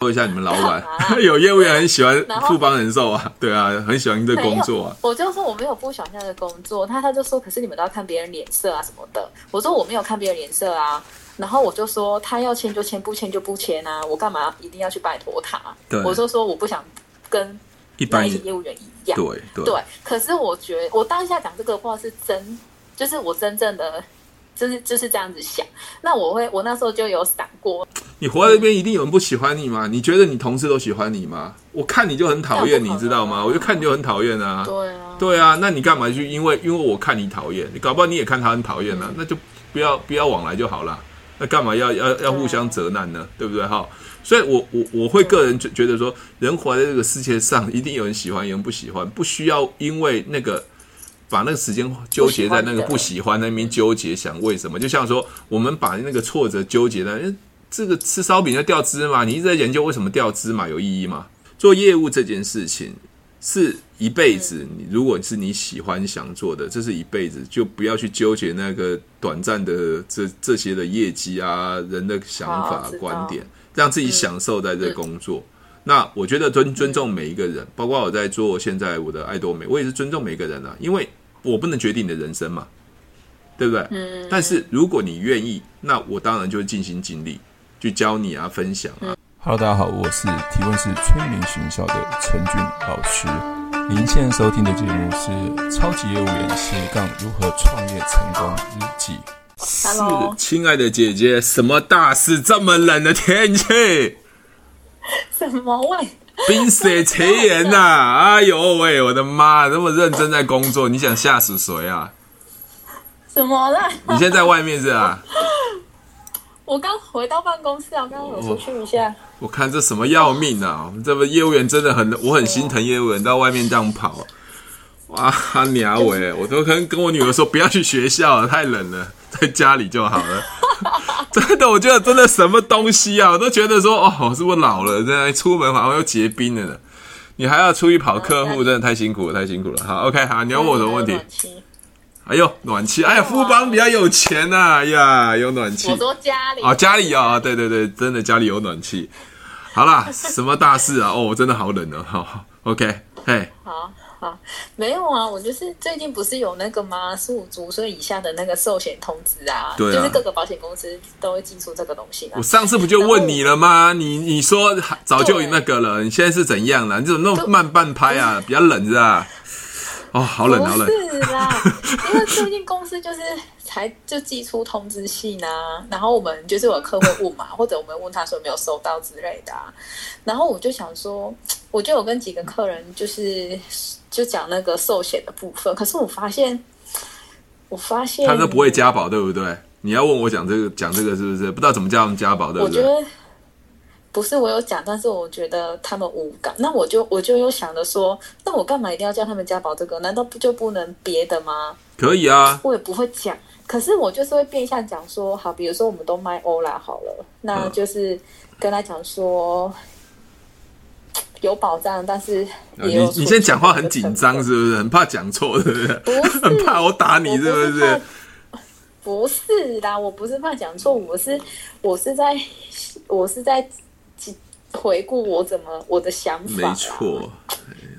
说一下你们老板 有业务员很喜欢富邦人寿啊，对啊，很喜欢这工作啊。我就说我没有不喜欢的工作，他他就说，可是你们都要看别人脸色啊什么的。我说我没有看别人脸色啊，然后我就说他要签就签，不签就不签啊，我干嘛一定要去拜托他？对，我就说我不想跟一般业务员一样，对对，对。可是我觉得我当下讲这个话是真，就是我真正的。就是就是这样子想，那我会，我那时候就有想过，你活在这边一定有人不喜欢你吗？你觉得你同事都喜欢你吗？我看你就很讨厌，你知道吗？我就看你就很讨厌啊。对啊，对啊，那你干嘛去？因为因为我看你讨厌，你搞不好你也看他很讨厌呢，那就不要不要往来就好了。那干嘛要要要互相责难呢？对不对？哈，所以我我我会个人觉觉得说，人活在这个世界上，一定有人喜欢，有人不喜欢，不需要因为那个。把那个时间纠结在那个不喜欢那边纠结，想为什么？就像说，我们把那个挫折纠结在，这个吃烧饼要掉芝麻，你一直在研究为什么掉芝麻有意义吗？做业务这件事情是一辈子，你如果是你喜欢想做的，这是一辈子，就不要去纠结那个短暂的这这些的业绩啊，人的想法观点，让自己享受在这工作。那我觉得尊尊重每一个人，包括我在做现在我的爱多美，我也是尊重每一个人啊，因为。我不能决定你的人生嘛，对不对？嗯。但是如果你愿意，那我当然就会尽心尽力去教你啊，分享啊。Hello，大家好，我是提问是催眠学校的陈俊老师。您现在收听的节目是《超级业务员斜杠如何创业成功日记》。Hello，亲爱的姐姐，什么大事？这么冷的天气？什么味？冰雪奇缘呐！哎呦喂，我的妈，那么认真在工作，你想吓死谁啊？怎么了？你现在在外面是啊？我刚回到办公室啊，我刚刚有出去一下。我，看这什么要命啊！我们这个业务员真的很，我很心疼业务员到外面这样跑。哇，他娘喂！我都跟跟我女儿说不要去学校了，太冷了，在家里就好了。真的，我觉得真的什么东西啊，我都觉得说，哦，我是不是老了？现在出门好像又结冰了呢。你还要出去跑客户，真的太辛苦了，太辛苦了。好，OK，好，你要问我什么问题？哎呦，暖气！哎呀，富邦比较有钱呐，哎呀，有暖气。我说家里哦，家里啊，对对对，真的家里有暖气。好啦，什么大事啊？哦，真的好冷哦。好，OK，嘿，好。啊，没有啊，我就是最近不是有那个吗？十五岁以下的那个寿险通知啊，对啊，就是各个保险公司都会寄出这个东西。我上次不就问你了吗？你你说早就有那个了，你现在是怎样了？你怎么那么慢半拍啊？比较冷是吧？哦，好冷，好冷。是啦，因为最近公司就是才就寄出通知信啊，然后我们就是有客户问嘛，或者我们问他说有没有收到之类的啊，然后我就想说，我就有跟几个客人就是。就讲那个寿险的部分，可是我发现，我发现他都不会加保，对不对？你要问我讲这个，讲这个是不是不知道怎么叫他们加保，对不对？我觉得不是，我有讲，但是我觉得他们无感。那我就我就又想着说，那我干嘛一定要叫他们加保这个？难道不就不能别的吗？可以啊，我也不会讲，可是我就是会变相讲说，好，比如说我们都卖欧拉好了，那就是跟他讲说。有保障，但是你你现在讲话很紧张，是不是？很怕讲错，是不是？不是，很怕我打你，是不是？不是啦，我不是怕讲错，我是我是在我是在回顾我怎么我的想法，没错。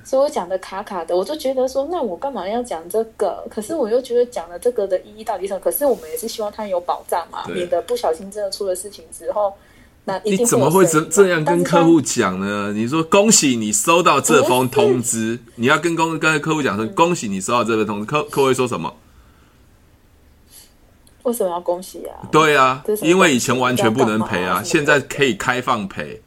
所以我讲的卡卡的，我就觉得说，那我干嘛要讲这个？可是我又觉得讲了这个的意义到底什么？可是我们也是希望他有保障嘛，免得不小心真的出了事情之后。你怎么会这这样跟客户讲呢？你说恭喜你收到这封通知，你要跟公跟客户讲说恭喜你收到这份通知，客客户会说什么？为什么要恭喜啊？对啊，因为以前完全不能赔啊，现在可以开放赔，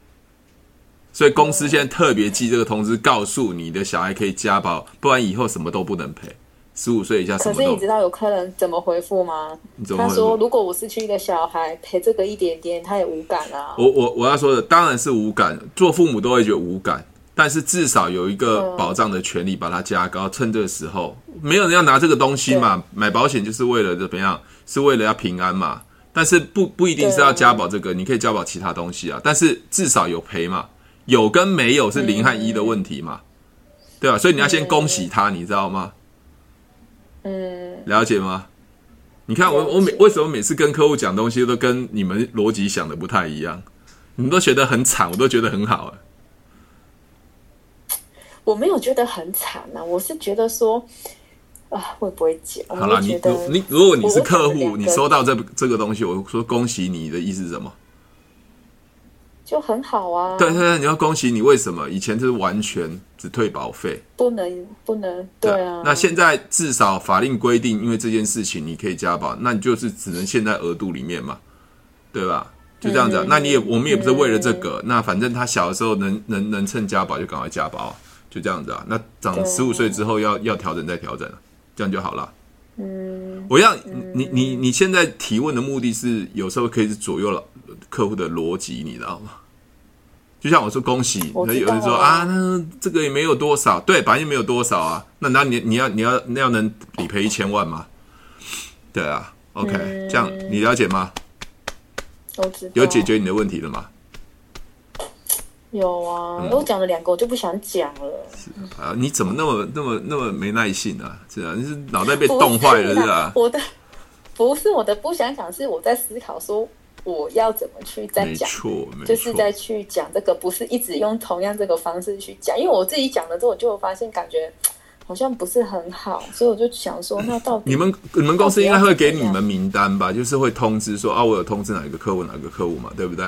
所以公司现在特别寄这个通知，告诉你的小孩可以加保，不然以后什么都不能赔。十五岁以下，可是你知道有客人怎么回复吗？他说：“如果我失去一个小孩，赔这个一点点，他也无感啊。”我我我要说的当然是无感，做父母都会觉得无感，但是至少有一个保障的权利，把它加高。趁这个时候，没有人要拿这个东西嘛，买保险就是为了怎么样？是为了要平安嘛。但是不不一定是要加保这个，你可以加保其他东西啊。但是至少有赔嘛，有跟没有是零和一的问题嘛，对吧？所以你要先恭喜他，你知道吗？嗯，了解吗？你看我我每为什么每次跟客户讲东西都跟你们逻辑想的不太一样？你们都觉得很惨，我都觉得很好。我没有觉得很惨啊，我是觉得说啊，会不会讲？好了，你你如果你是客户，你收到这这个东西，我说恭喜你的意思是什么？就很好啊。对对对，你要恭喜你，为什么？以前就是完全只退保费，不能不能对啊。那现在至少法令规定，因为这件事情你可以加保，那你就是只能限在额度里面嘛，对吧？就这样子啊。嗯、那你也我们也不是为了这个，嗯、那反正他小的时候能能能趁加保就赶快加保。就这样子啊，那长十五岁之后要要调整再调整，这样就好了。嗯，我要你你你现在提问的目的是有时候可以是左右了客户的逻辑，你知道吗？就像我说恭喜，那有人说啊，那这个也没有多少，对，反正没有多少啊。那那你你要你要那要能理赔一千万吗？对啊，OK，这样你了解吗？有解决你的问题了吗？有啊，我讲了两个，我就不想讲了。是啊，你怎么那么那么那么没耐性啊？是啊，你是脑袋被冻坏了是吧？我的不是我的不想讲，是我在思考说我要怎么去再讲，错，就是再去讲这个，不是一直用同样这个方式去讲。因为我自己讲了之后，我就发现感觉好像不是很好，所以我就想说，那到底 你们你们公司应该会给你们名单吧？就是会通知说啊，我有通知哪一个客户哪个客户嘛，对不对？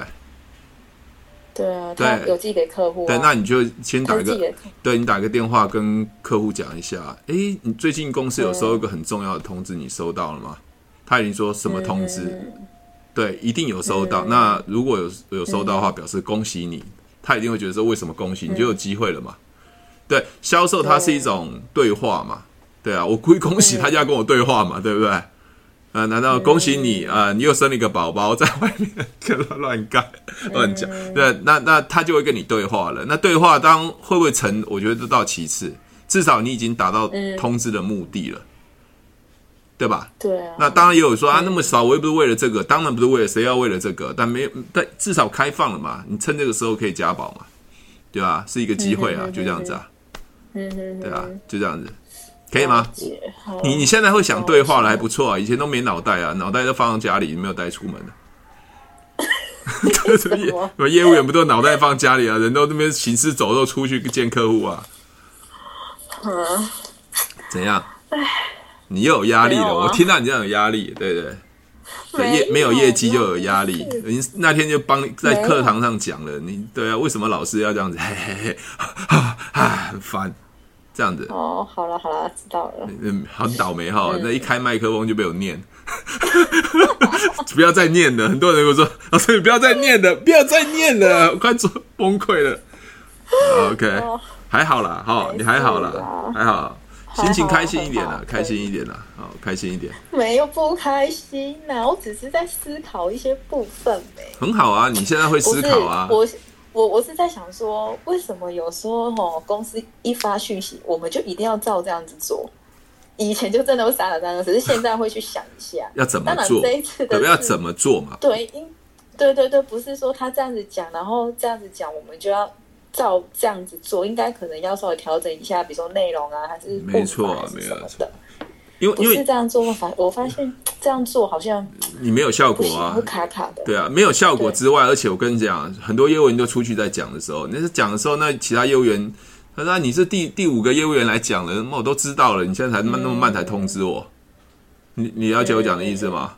对啊，他有寄给客户、啊。对，那你就先打一个，对你打个电话跟客户讲一下。哎，你最近公司有收一个很重要的通知，你收到了吗？他已经说什么通知？嗯、对，一定有收到。嗯、那如果有有收到的话，表示恭喜你。他一定会觉得说，为什么恭喜？你就有机会了嘛。对，销售它是一种对话嘛。对啊，我会恭喜他就要跟我对话嘛，对不对？啊！难道恭喜你啊？你又生了一个宝宝，在外面跟他乱干乱讲，对，那那他就会跟你对话了。那对话当会不会成？我觉得都到其次，至少你已经达到通知的目的了，对吧？对啊。那当然也有说啊，那么少，我又不是为了这个，当然不是为了谁要为了这个，但没有，但至少开放了嘛，你趁这个时候可以加保嘛，对吧？是一个机会啊，就这样子啊，嗯嗯，对啊，就这样子。可以吗？你你现在会想对话了，还不错啊。以前都没脑袋啊，脑袋都放在家里，没有带出门 的。什么业业务员不都脑袋放家里啊？人都那边行尸走肉出去见客户啊？嗯怎样？你又有压力了？我听到你这样有压力，对对对，业没有业绩就有压力。你那天就帮在课堂上讲了，你对啊？为什么老师要这样子？嘿嘿嘿，啊啊，很烦。这样子哦，好了好了，知道了。嗯，很倒霉哈，那一开麦克风就被我念，不要再念了。很多人跟我说：“老师，你不要再念了，不要再念了，我快做崩溃了。” OK，还好啦，哈，你还好啦，还好，心情开心一点了，开心一点了，好，开心一点。没有不开心呐，我只是在思考一些部分呗。很好啊，你现在会思考啊。我我我是在想说，为什么有时候吼公司一发讯息，我们就一定要照这样子做？以前就真的会傻傻这样，可是现在会去想一下要怎么做。这一次的要怎么做嘛？对，因对对对，不是说他这样子讲，然后这样子讲，我们就要照这样子做。应该可能要稍微调整一下，比如说内容啊，还是没错啊，没有的。因为因为这样做，我发我发现这样做好像你没有效果啊，会卡卡的。对啊，没有效果之外，而且我跟你讲，很多业务员都出去在讲的时候，那是讲的时候，那其他业务员他说你是第第五个业务员来讲了，那我都知道了，你现在才那么那么慢才通知我，你你了解我讲的意思吗？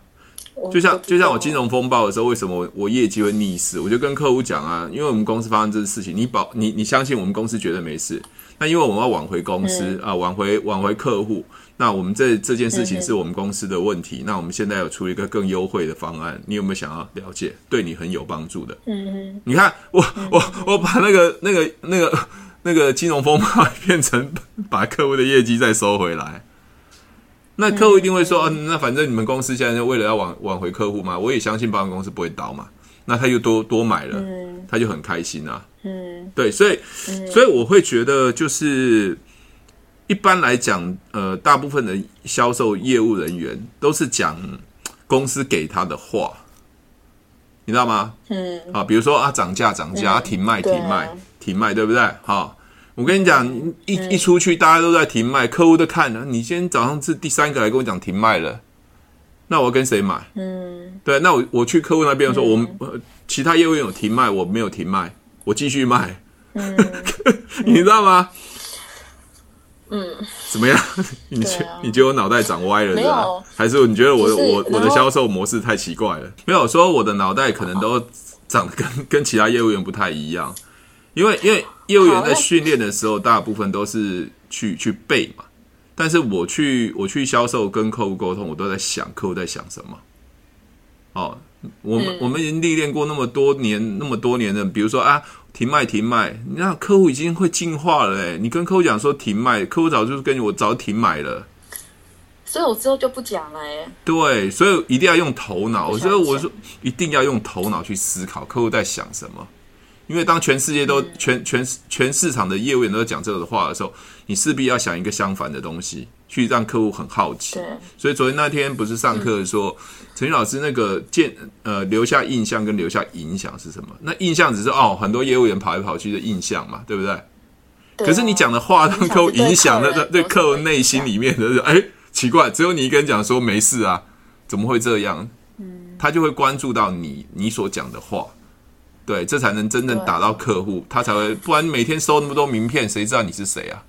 就像就像我金融风暴的时候，为什么我我业绩会逆势？我就跟客户讲啊，因为我们公司发生这个事情，你保你你相信我们公司绝对没事。那因为我们要挽回公司啊，挽回挽回客户。那我们这这件事情是我们公司的问题。那我们现在有出一个更优惠的方案，你有没有想要了解？对你很有帮助的。嗯，你看我我我把那个那个那个那个金融风暴变成把客户的业绩再收回来。那客户一定会说，嗯那反正你们公司现在就为了要挽挽回客户嘛，我也相信保险公司不会倒嘛。那他就多多买了，他就很开心啊。嗯，对，所以所以我会觉得就是。一般来讲，呃，大部分的销售业务人员都是讲公司给他的话，你知道吗？嗯，啊，比如说啊，涨价涨价，停卖停卖停卖，对不对？哈，我跟你讲，一一出去，大家都在停卖，客户都看了。你今天早上是第三个来跟我讲停卖了，那我要跟谁买？嗯，对，那我我去客户那边说，嗯、我们其他业务员有停卖，我没有停卖，我继续卖。嗯，你知道吗？嗯，怎么样？你觉、啊、你觉得我脑袋长歪了是吧？还是你觉得我是我我的销售模式太奇怪了？没有说我的脑袋可能都长得跟 跟其他业务员不太一样，因为因为业务员在训练的时候，大部分都是去去背嘛。但是我去我去销售跟客户沟通，我都在想客户在想什么。哦，我们、嗯、我们已经历练过那么多年那么多年的，比如说啊。停卖停卖，那客户已经会进化了哎！你跟客户讲说停卖，客户早就跟我早停买了，所以我之后就不讲了哎。对，所以一定要用头脑。我觉得我说一定要用头脑去思考客户在想什么，因为当全世界都、嗯、全全全市场的业务员都在讲这个的话的时候，你势必要想一个相反的东西。去让客户很好奇，所以昨天那天不是上课说，陈俊老师那个建呃留下印象跟留下影响是什么？那印象只是哦，很多业务员跑来跑去的印象嘛，对不对？对啊、可是你讲的话让客户影响那对客户内心里面的，哎，奇怪，只有你一个人讲说没事啊，怎么会这样？嗯，他就会关注到你你所讲的话，对，这才能真正打到客户，他才会，不然每天收那么多名片，谁知道你是谁啊？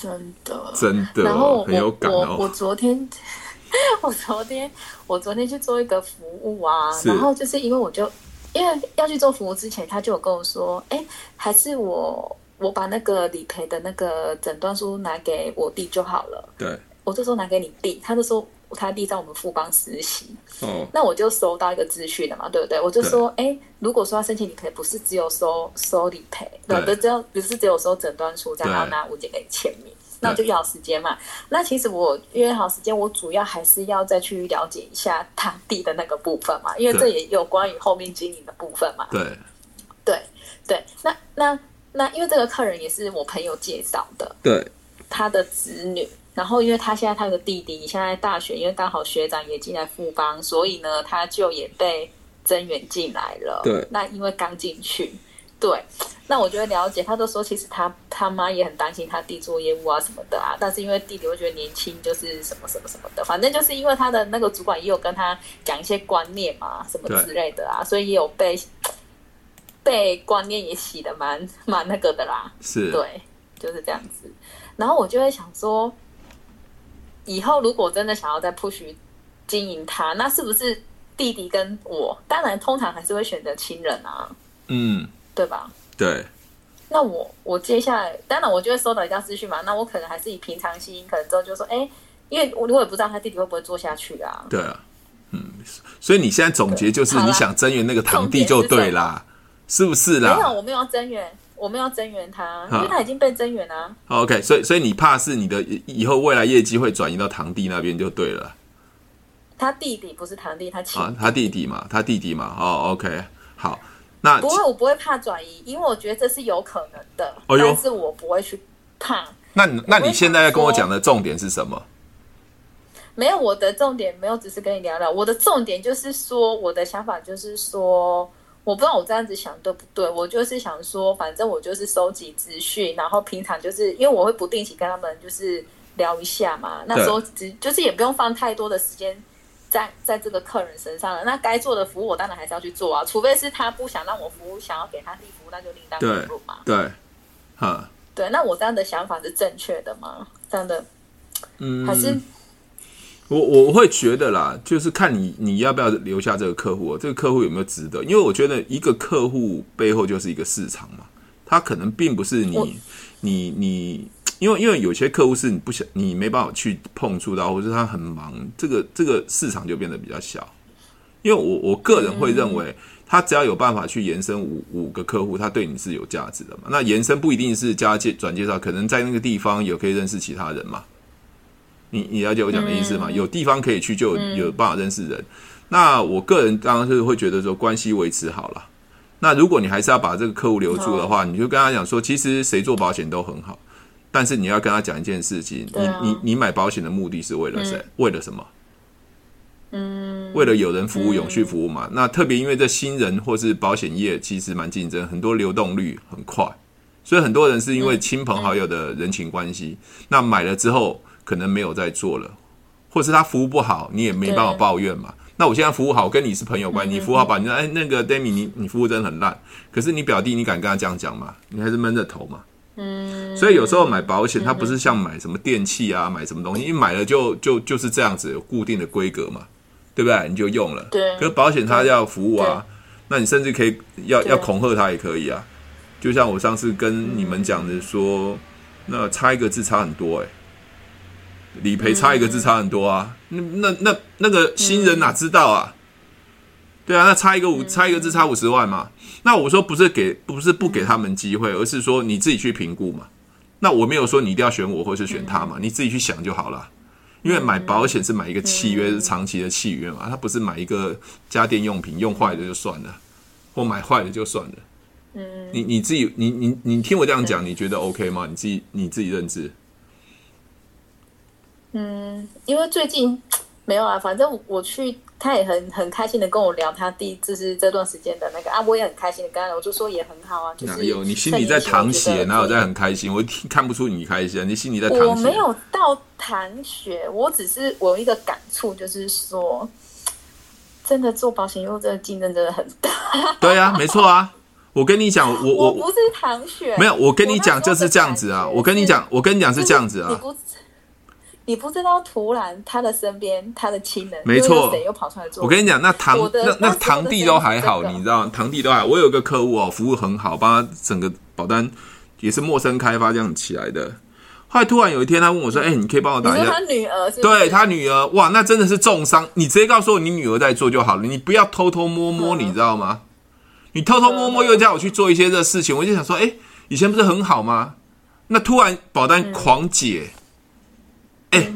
真的，真的，然后很有感哦。我我昨天，我昨天，我昨天去做一个服务啊，然后就是因为我就因为要去做服务之前，他就有跟我说，哎，还是我我把那个理赔的那个诊断书拿给我弟就好了。对，我就说拿给你弟，他就说他弟在我们富邦实习。哦，那我就收到一个资讯了嘛，对不对？我就说，哎，如果说要申请理赔，不是只有收收理赔，对，不只有不是只有收诊断书，这样要拿文件给你签名。那我就约好时间嘛。那其实我约好时间，我主要还是要再去了解一下他弟的那个部分嘛，因为这也有关于后面经营的部分嘛。对，对，对。那那那，因为这个客人也是我朋友介绍的，对，他的子女。然后，因为他现在他有个弟弟现在大学，因为刚好学长也进来富邦，所以呢，他就也被增援进来了。对。那因为刚进去，对。那我觉得了解，他都说其实他他妈也很担心他弟做业务啊什么的啊，但是因为弟弟会觉得年轻就是什么什么什么的，反正就是因为他的那个主管也有跟他讲一些观念嘛，什么之类的啊，所以也有被被观念也洗的蛮蛮那个的啦，是，对，就是这样子。然后我就会想说，以后如果真的想要再 push 经营他，那是不是弟弟跟我？当然，通常还是会选择亲人啊，嗯，对吧？对，那我我接下来，当然我就会收到一条资讯嘛。那我可能还是以平常心，可能之后就说，哎，因为我我也不知道他弟弟会不会做下去啊。对啊，嗯，所以你现在总结就是你想增援那个堂弟就对啦，是，是不是啦？没有，我没有要增援，我们要增援他，因为他已经被增援了。OK，所以所以你怕是你的以后未来业绩会转移到堂弟那边就对了。他弟弟不是堂弟，他亲啊，他弟弟嘛，他弟弟嘛。哦，OK，好。那不会，我不会怕转移，因为我觉得这是有可能的。哦、但是我不会去怕。那那你现在要跟我讲的重点是什么？没有，我的重点没有，只是跟你聊聊。我的重点就是说，我的想法就是说，我不知道我这样子想对不对。我就是想说，反正我就是收集资讯，然后平常就是因为我会不定期跟他们就是聊一下嘛。那时候只就是也不用放太多的时间。在在这个客人身上了，那该做的服务我当然还是要去做啊，除非是他不想让我服务，想要给他弟服务，那就另当别论嘛。对，哈，对，那我这样的想法是正确的吗？这样的，嗯，还是我我会觉得啦，就是看你你要不要留下这个客户，这个客户有没有值得？因为我觉得一个客户背后就是一个市场嘛，他可能并不是你你你。因为因为有些客户是你不想你没办法去碰触到，或者他很忙，这个这个市场就变得比较小。因为我我个人会认为，他只要有办法去延伸五五个客户，他对你是有价值的嘛。那延伸不一定是加介转介绍，可能在那个地方也可以认识其他人嘛。你你了解我讲的意思吗？有地方可以去，就有有办法认识人。那我个人当然是会觉得说，关系维持好了。那如果你还是要把这个客户留住的话，你就跟他讲说，其实谁做保险都很好。但是你要跟他讲一件事情，啊、你你你买保险的目的是为了谁？嗯、为了什么？嗯，为了有人服务、永续服务嘛。嗯、那特别因为这新人或是保险业其实蛮竞争，很多流动率很快，所以很多人是因为亲朋好友的人情关系，嗯、那买了之后可能没有在做了，或者是他服务不好，你也没办法抱怨嘛。那我现在服务好，我跟你是朋友关系，你服务好吧？你说哎，那个 d a m i 你你服务真的很烂，可是你表弟，你敢跟他这样讲吗？你还是闷着头嘛。嗯。所以有时候买保险，它不是像买什么电器啊，买什么东西，你买了就就就是这样子，有固定的规格嘛，对不对？你就用了。对。可是保险它要服务啊，那你甚至可以要要恐吓他也可以啊。就像我上次跟你们讲的说，那差一个字差很多哎、欸。理赔差一个字差很多啊，那那那那个新人哪知道啊？对啊，那差一个五差一个字差五十万嘛。那我说不是给不是不给他们机会，而是说你自己去评估嘛。那我没有说你一定要选我或是选他嘛，你自己去想就好了。因为买保险是买一个契约，是长期的契约嘛，它不是买一个家电用品，用坏了就算了，或买坏了就算了。嗯，你你自己你你你听我这样讲，你觉得 OK 吗？你自己你自己认知。嗯，因为最近没有啊，反正我去，他也很很开心的跟我聊他第就是这段时间的那个啊，我也很开心的跟他，我就说也很好啊。就是、哪有你心里在淌血，哪有在很开心？我听看不出你开心，你心里在淌血。我没有到淌血，我只是我有一个感触，就是说，真的做保险业务，这个竞争真的很大。对啊，没错啊。我跟你讲，我我，我不是淌血，没有。我跟你讲就是这样子啊。我跟你讲，我跟你讲是这样子啊。你不知道，突然他的身边，他的亲人，没错，谁又跑出来做？我跟你讲，那堂那那堂弟都还好，你知道，堂弟都还好。我有个客户哦，服务很好，帮他整个保单也是陌生开发这样起来的。后来突然有一天，他问我说：“哎、欸，你可以帮我打一下？”他女儿是是对他女儿，哇，那真的是重伤。你直接告诉我你女儿在做就好了，你不要偷偷摸摸，你知道吗？你偷偷摸摸又叫我去做一些这事情，我就想说：“哎、欸，以前不是很好吗？”那突然保单狂解。哎、欸，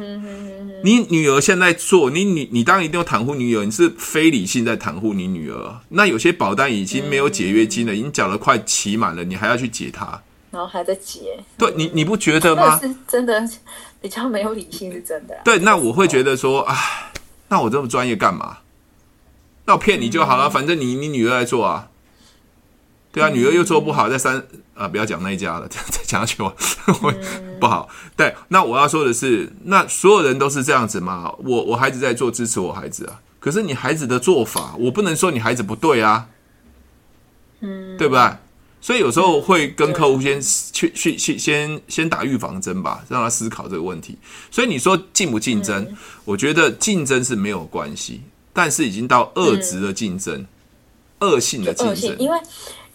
你女儿现在做你女，你当然一定要袒护女儿，你是非理性在袒护你女儿。那有些保单已经没有解约金了，已经缴了快期满了，你还要去解它，然后还在解。对你，你不觉得吗？是真的比较没有理性，是真的、啊。对，那我会觉得说，哎，那我这么专业干嘛？那我骗你就好了，反正你你女儿来做啊。对啊，女儿又做不好，在三啊，不要讲那一家了，再讲下去我 不好。对，那我要说的是，那所有人都是这样子嘛？我我孩子在做，支持我孩子啊。可是你孩子的做法，我不能说你孩子不对啊，嗯，对不对？所以有时候会跟客户先去去去先先打预防针吧，让他思考这个问题。所以你说竞不竞争？我觉得竞争是没有关系，但是已经到恶质的竞争，恶性的竞争，因为。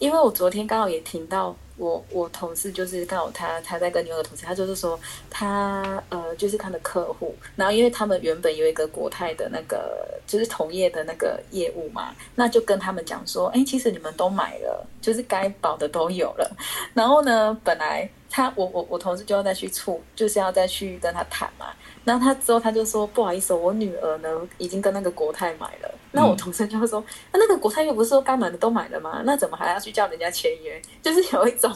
因为我昨天刚好也听到我我同事就是刚好他他在跟另外一个同事，他就是说他呃就是他的客户，然后因为他们原本有一个国泰的那个就是同业的那个业务嘛，那就跟他们讲说，哎，其实你们都买了，就是该保的都有了，然后呢，本来他我我我同事就要再去处，就是要再去跟他谈嘛。那他之后他就说不好意思，我女儿呢已经跟那个国泰买了。那我同事就会说，那、嗯啊、那个国泰又不是说该买的都买了吗？那怎么还要去叫人家签约？就是有一种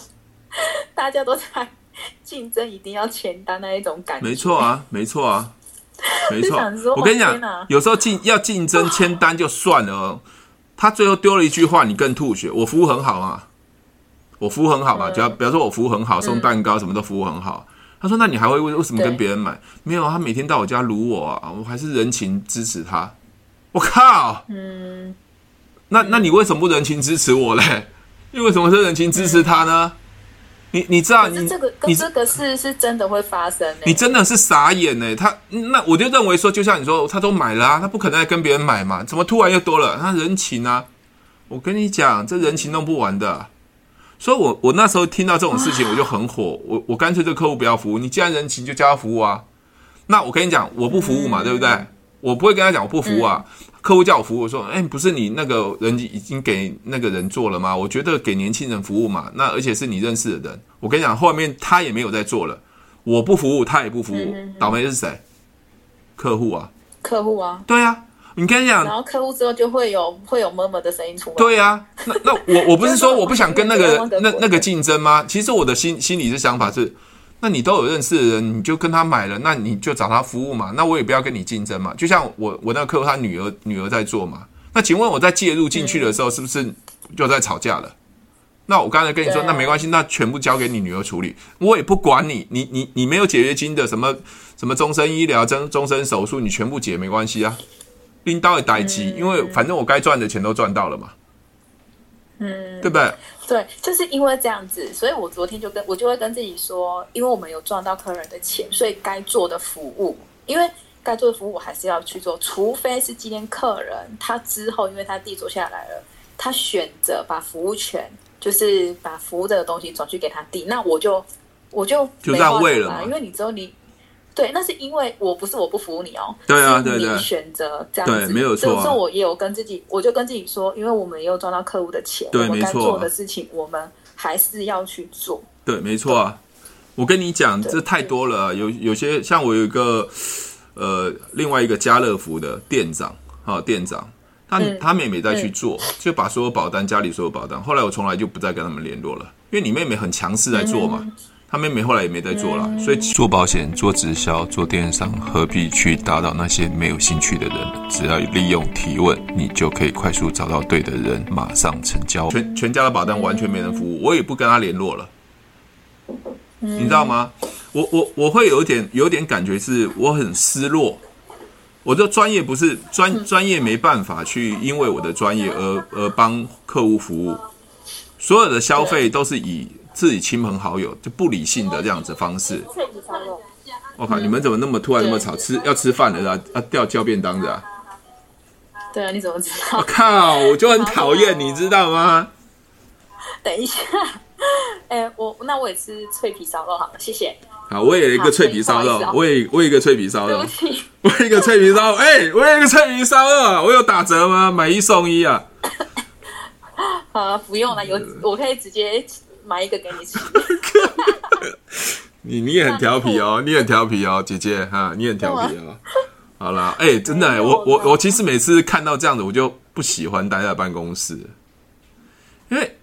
大家都在竞争，一定要签单那一种感觉。没错啊，没错啊，没错。我跟你讲，哦、有时候竞要竞争签单就算了哦。他最后丢了一句话，你更吐血。我服务很好啊，我服务很好嘛，就、嗯、比方说我服务很好，送蛋糕什么都服务很好。他说：“那你还会为为什么跟别人买？没有，他每天到我家撸我啊，我还是人情支持他。我靠，嗯，那那你为什么不人情支持我嘞？你为什么是人情支持他呢？嗯、你你知道，你这个你这个事是真的会发生、欸？你真的是傻眼呢、欸。他那我就认为说，就像你说，他都买了啊，他不可能再跟别人买嘛，怎么突然又多了？他人情啊，我跟你讲，这人情弄不完的。”所以我，我我那时候听到这种事情，我就很火。我我干脆这客户不要服务，你既然人情就叫他服务啊。那我跟你讲，我不服务嘛，对不对？我不会跟他讲我不服务啊。客户叫我服务，我说，哎，不是你那个人已经给那个人做了吗？我觉得给年轻人服务嘛，那而且是你认识的人。我跟你讲，后面他也没有在做了，我不服务，他也不服务，倒霉是谁？客户啊，客户啊，对啊。你跟你讲，然后客户之后就会有会有 murmur 的声音出来。对呀、啊，那那我我不是 说我不想跟那个那那个竞争吗？其实我的心心里的想法是，那你都有认识的人，你就跟他买了，那你就找他服务嘛。那我也不要跟你竞争嘛。就像我我那个客户他女儿女儿在做嘛。那请问我在介入进去的时候，是不是就在吵架了？那我刚才跟你说，那没关系，那全部交给你女儿处理，我也不管你，你你你没有解约金的什么什么终身医疗、终终身手术，你全部解没关系啊，拎刀也待机，因为反正我该赚的钱都赚到了嘛，嗯，对不对？对，就是因为这样子，所以我昨天就跟我就会跟自己说，因为我们有赚到客人的钱，所以该做的服务，因为该做的服务我还是要去做，除非是今天客人他之后，因为他地做下来了，他选择把服务权。就是把服务这个东西转去给他弟，那我就我就就让位了嘛，因为你只有你对，那是因为我不是我不服你哦，对啊对对，你选择这样子，对没有错、啊。所以说我也有跟自己，我就跟自己说，因为我们也有赚到客户的钱，对，我们该做的事情我们还是要去做。对，没错啊。我跟你讲，这太多了、啊，有有些像我有一个呃另外一个家乐福的店长，好、哦、店长。他他妹妹在去做，就把所有保单，家里所有保单。后来我从来就不再跟他们联络了，因为你妹妹很强势在做嘛。他妹妹后来也没再做了，所以做保险、做直销、做电商，何必去打扰那些没有兴趣的人？只要利用提问，你就可以快速找到对的人，马上成交。全全家的保单完全没人服务，我也不跟他联络了。你知道吗？我我我会有点有点感觉是我很失落。我的专业不是专专业，没办法去因为我的专业而而帮客户服务。所有的消费都是以自己亲朋好友就不理性的这样子方式。我靠，你们怎么那么突然那么吵？吃要吃饭了啊？要掉叫便当的啊？对啊，你怎么知道？我靠，我就很讨厌，你知道吗？等一下，哎，我那我也吃脆皮烧肉好了，谢谢。好，我也有一个脆皮烧肉，我也我有一个脆皮烧肉，我有一个脆皮烧，哎、欸，我有一个脆皮烧肉，我有打折吗？买一送一啊！啊，不用了，有我可以直接买一个给你吃。你你也很调皮哦，你很调皮哦，姐姐哈，你很调皮哦。好啦，哎、欸，真的、欸，我我我其实每次看到这样子，我就不喜欢待在办公室，因为。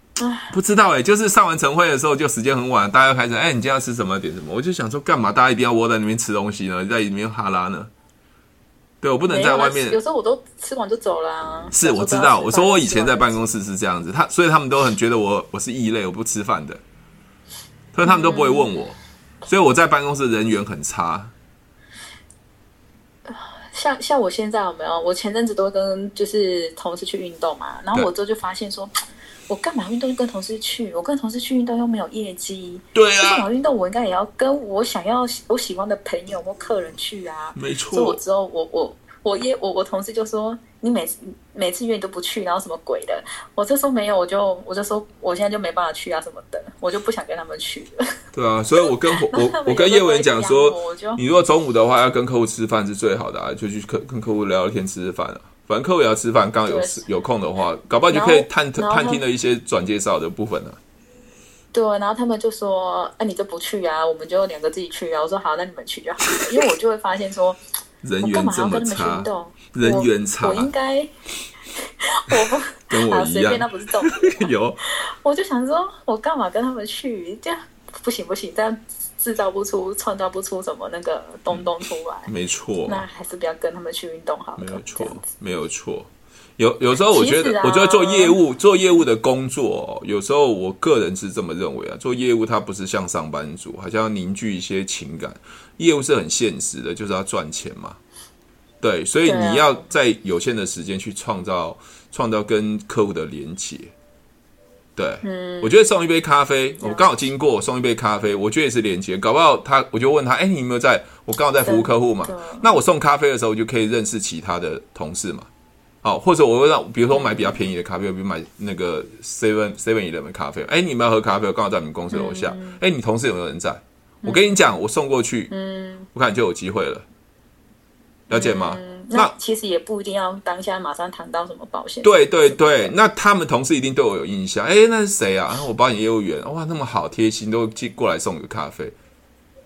不知道哎、欸，就是上完晨会的时候，就时间很晚，大家开始哎、欸，你今天要吃什么？点什么？我就想说，干嘛大家一定要窝在里面吃东西呢？在里面哈拉呢？对，我不能在外面。有，有时候我都吃完就走了、啊。是，我知道。我说我以前在办公室是这样子，他所以他们都很觉得我我是异类，我不吃饭的，所以他们都不会问我，嗯、所以我在办公室人缘很差。像像我现在有没有？我前阵子都跟就是同事去运动嘛，然后我之后就发现说。我干嘛运动就？跟同事去，我跟同事去运动又没有业绩。对啊，干嘛运动？我应该也要跟我想要、我喜欢的朋友或客人去啊。没错。所以我之后，我我我业我我同事就说：“你每次每次约你都不去，然后什么鬼的？”我就说没有，我就我就说我现在就没办法去啊什么的，我就不想跟他们去了。对啊，所以我跟我我，我跟业务员讲说，你如果中午的话要跟客户吃饭是最好的啊，就去客跟客户聊聊天吃吃饭啊。反正客户也要吃饭，刚好有有空的话，搞不好就可以探探听的一些转介绍的部分呢、啊。对，然后他们就说：“哎、啊，你就不去啊？我们就两个自己去啊。”我说：“好，那你们去就好了。”因为我就会发现说，人缘这么差，人缘差，我应该 我不跟我一样，随便那不是重点。有，我就想说，我干嘛跟他们去？这样不行不行，这样。制造不出、创造不出什么那个东东出来，没错。那还是不要跟他们去运动好了。没有错，没有错。有有时候我觉得，啊、我觉得做业务、做业务的工作，有时候我个人是这么认为啊。做业务它不是像上班族，好像要凝聚一些情感。业务是很现实的，就是要赚钱嘛。对，所以你要在有限的时间去创造、创造跟客户的连接。对，嗯，我觉得送一杯咖啡，我刚好经过，送一杯咖啡，我觉得也是连接。搞不好他，我就问他，哎，你有没有在？我刚好在服务客户嘛，那我送咖啡的时候，我就可以认识其他的同事嘛。好，或者我会让，比如说我买比较便宜的咖啡，比如买那个 seven seven eleven 咖啡，哎，你们要喝咖啡，我刚好在你们公司楼下，哎，你同事有没有人在？我跟你讲，我送过去，嗯，我看就有机会了，了解吗？那其实也不一定要当下马上谈到什么保险。对对对，那他们同事一定对我有印象。哎，那是谁啊？我保险业务员，哇，那么好贴心，都寄过来送个咖啡。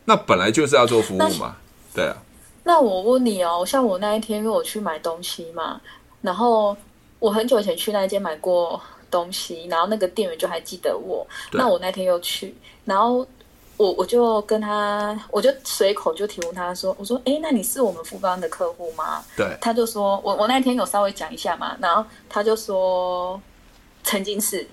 那本来就是要做服务嘛，对啊。那我问你哦，像我那一天，因为我去买东西嘛，然后我很久以前去那一间买过东西，然后那个店员就还记得我。那我那天又去，然后。我我就跟他，我就随口就提问他说：“我说，哎，那你是我们富邦的客户吗？”对，他就说：“我我那天有稍微讲一下嘛。”然后他就说：“曾经是。”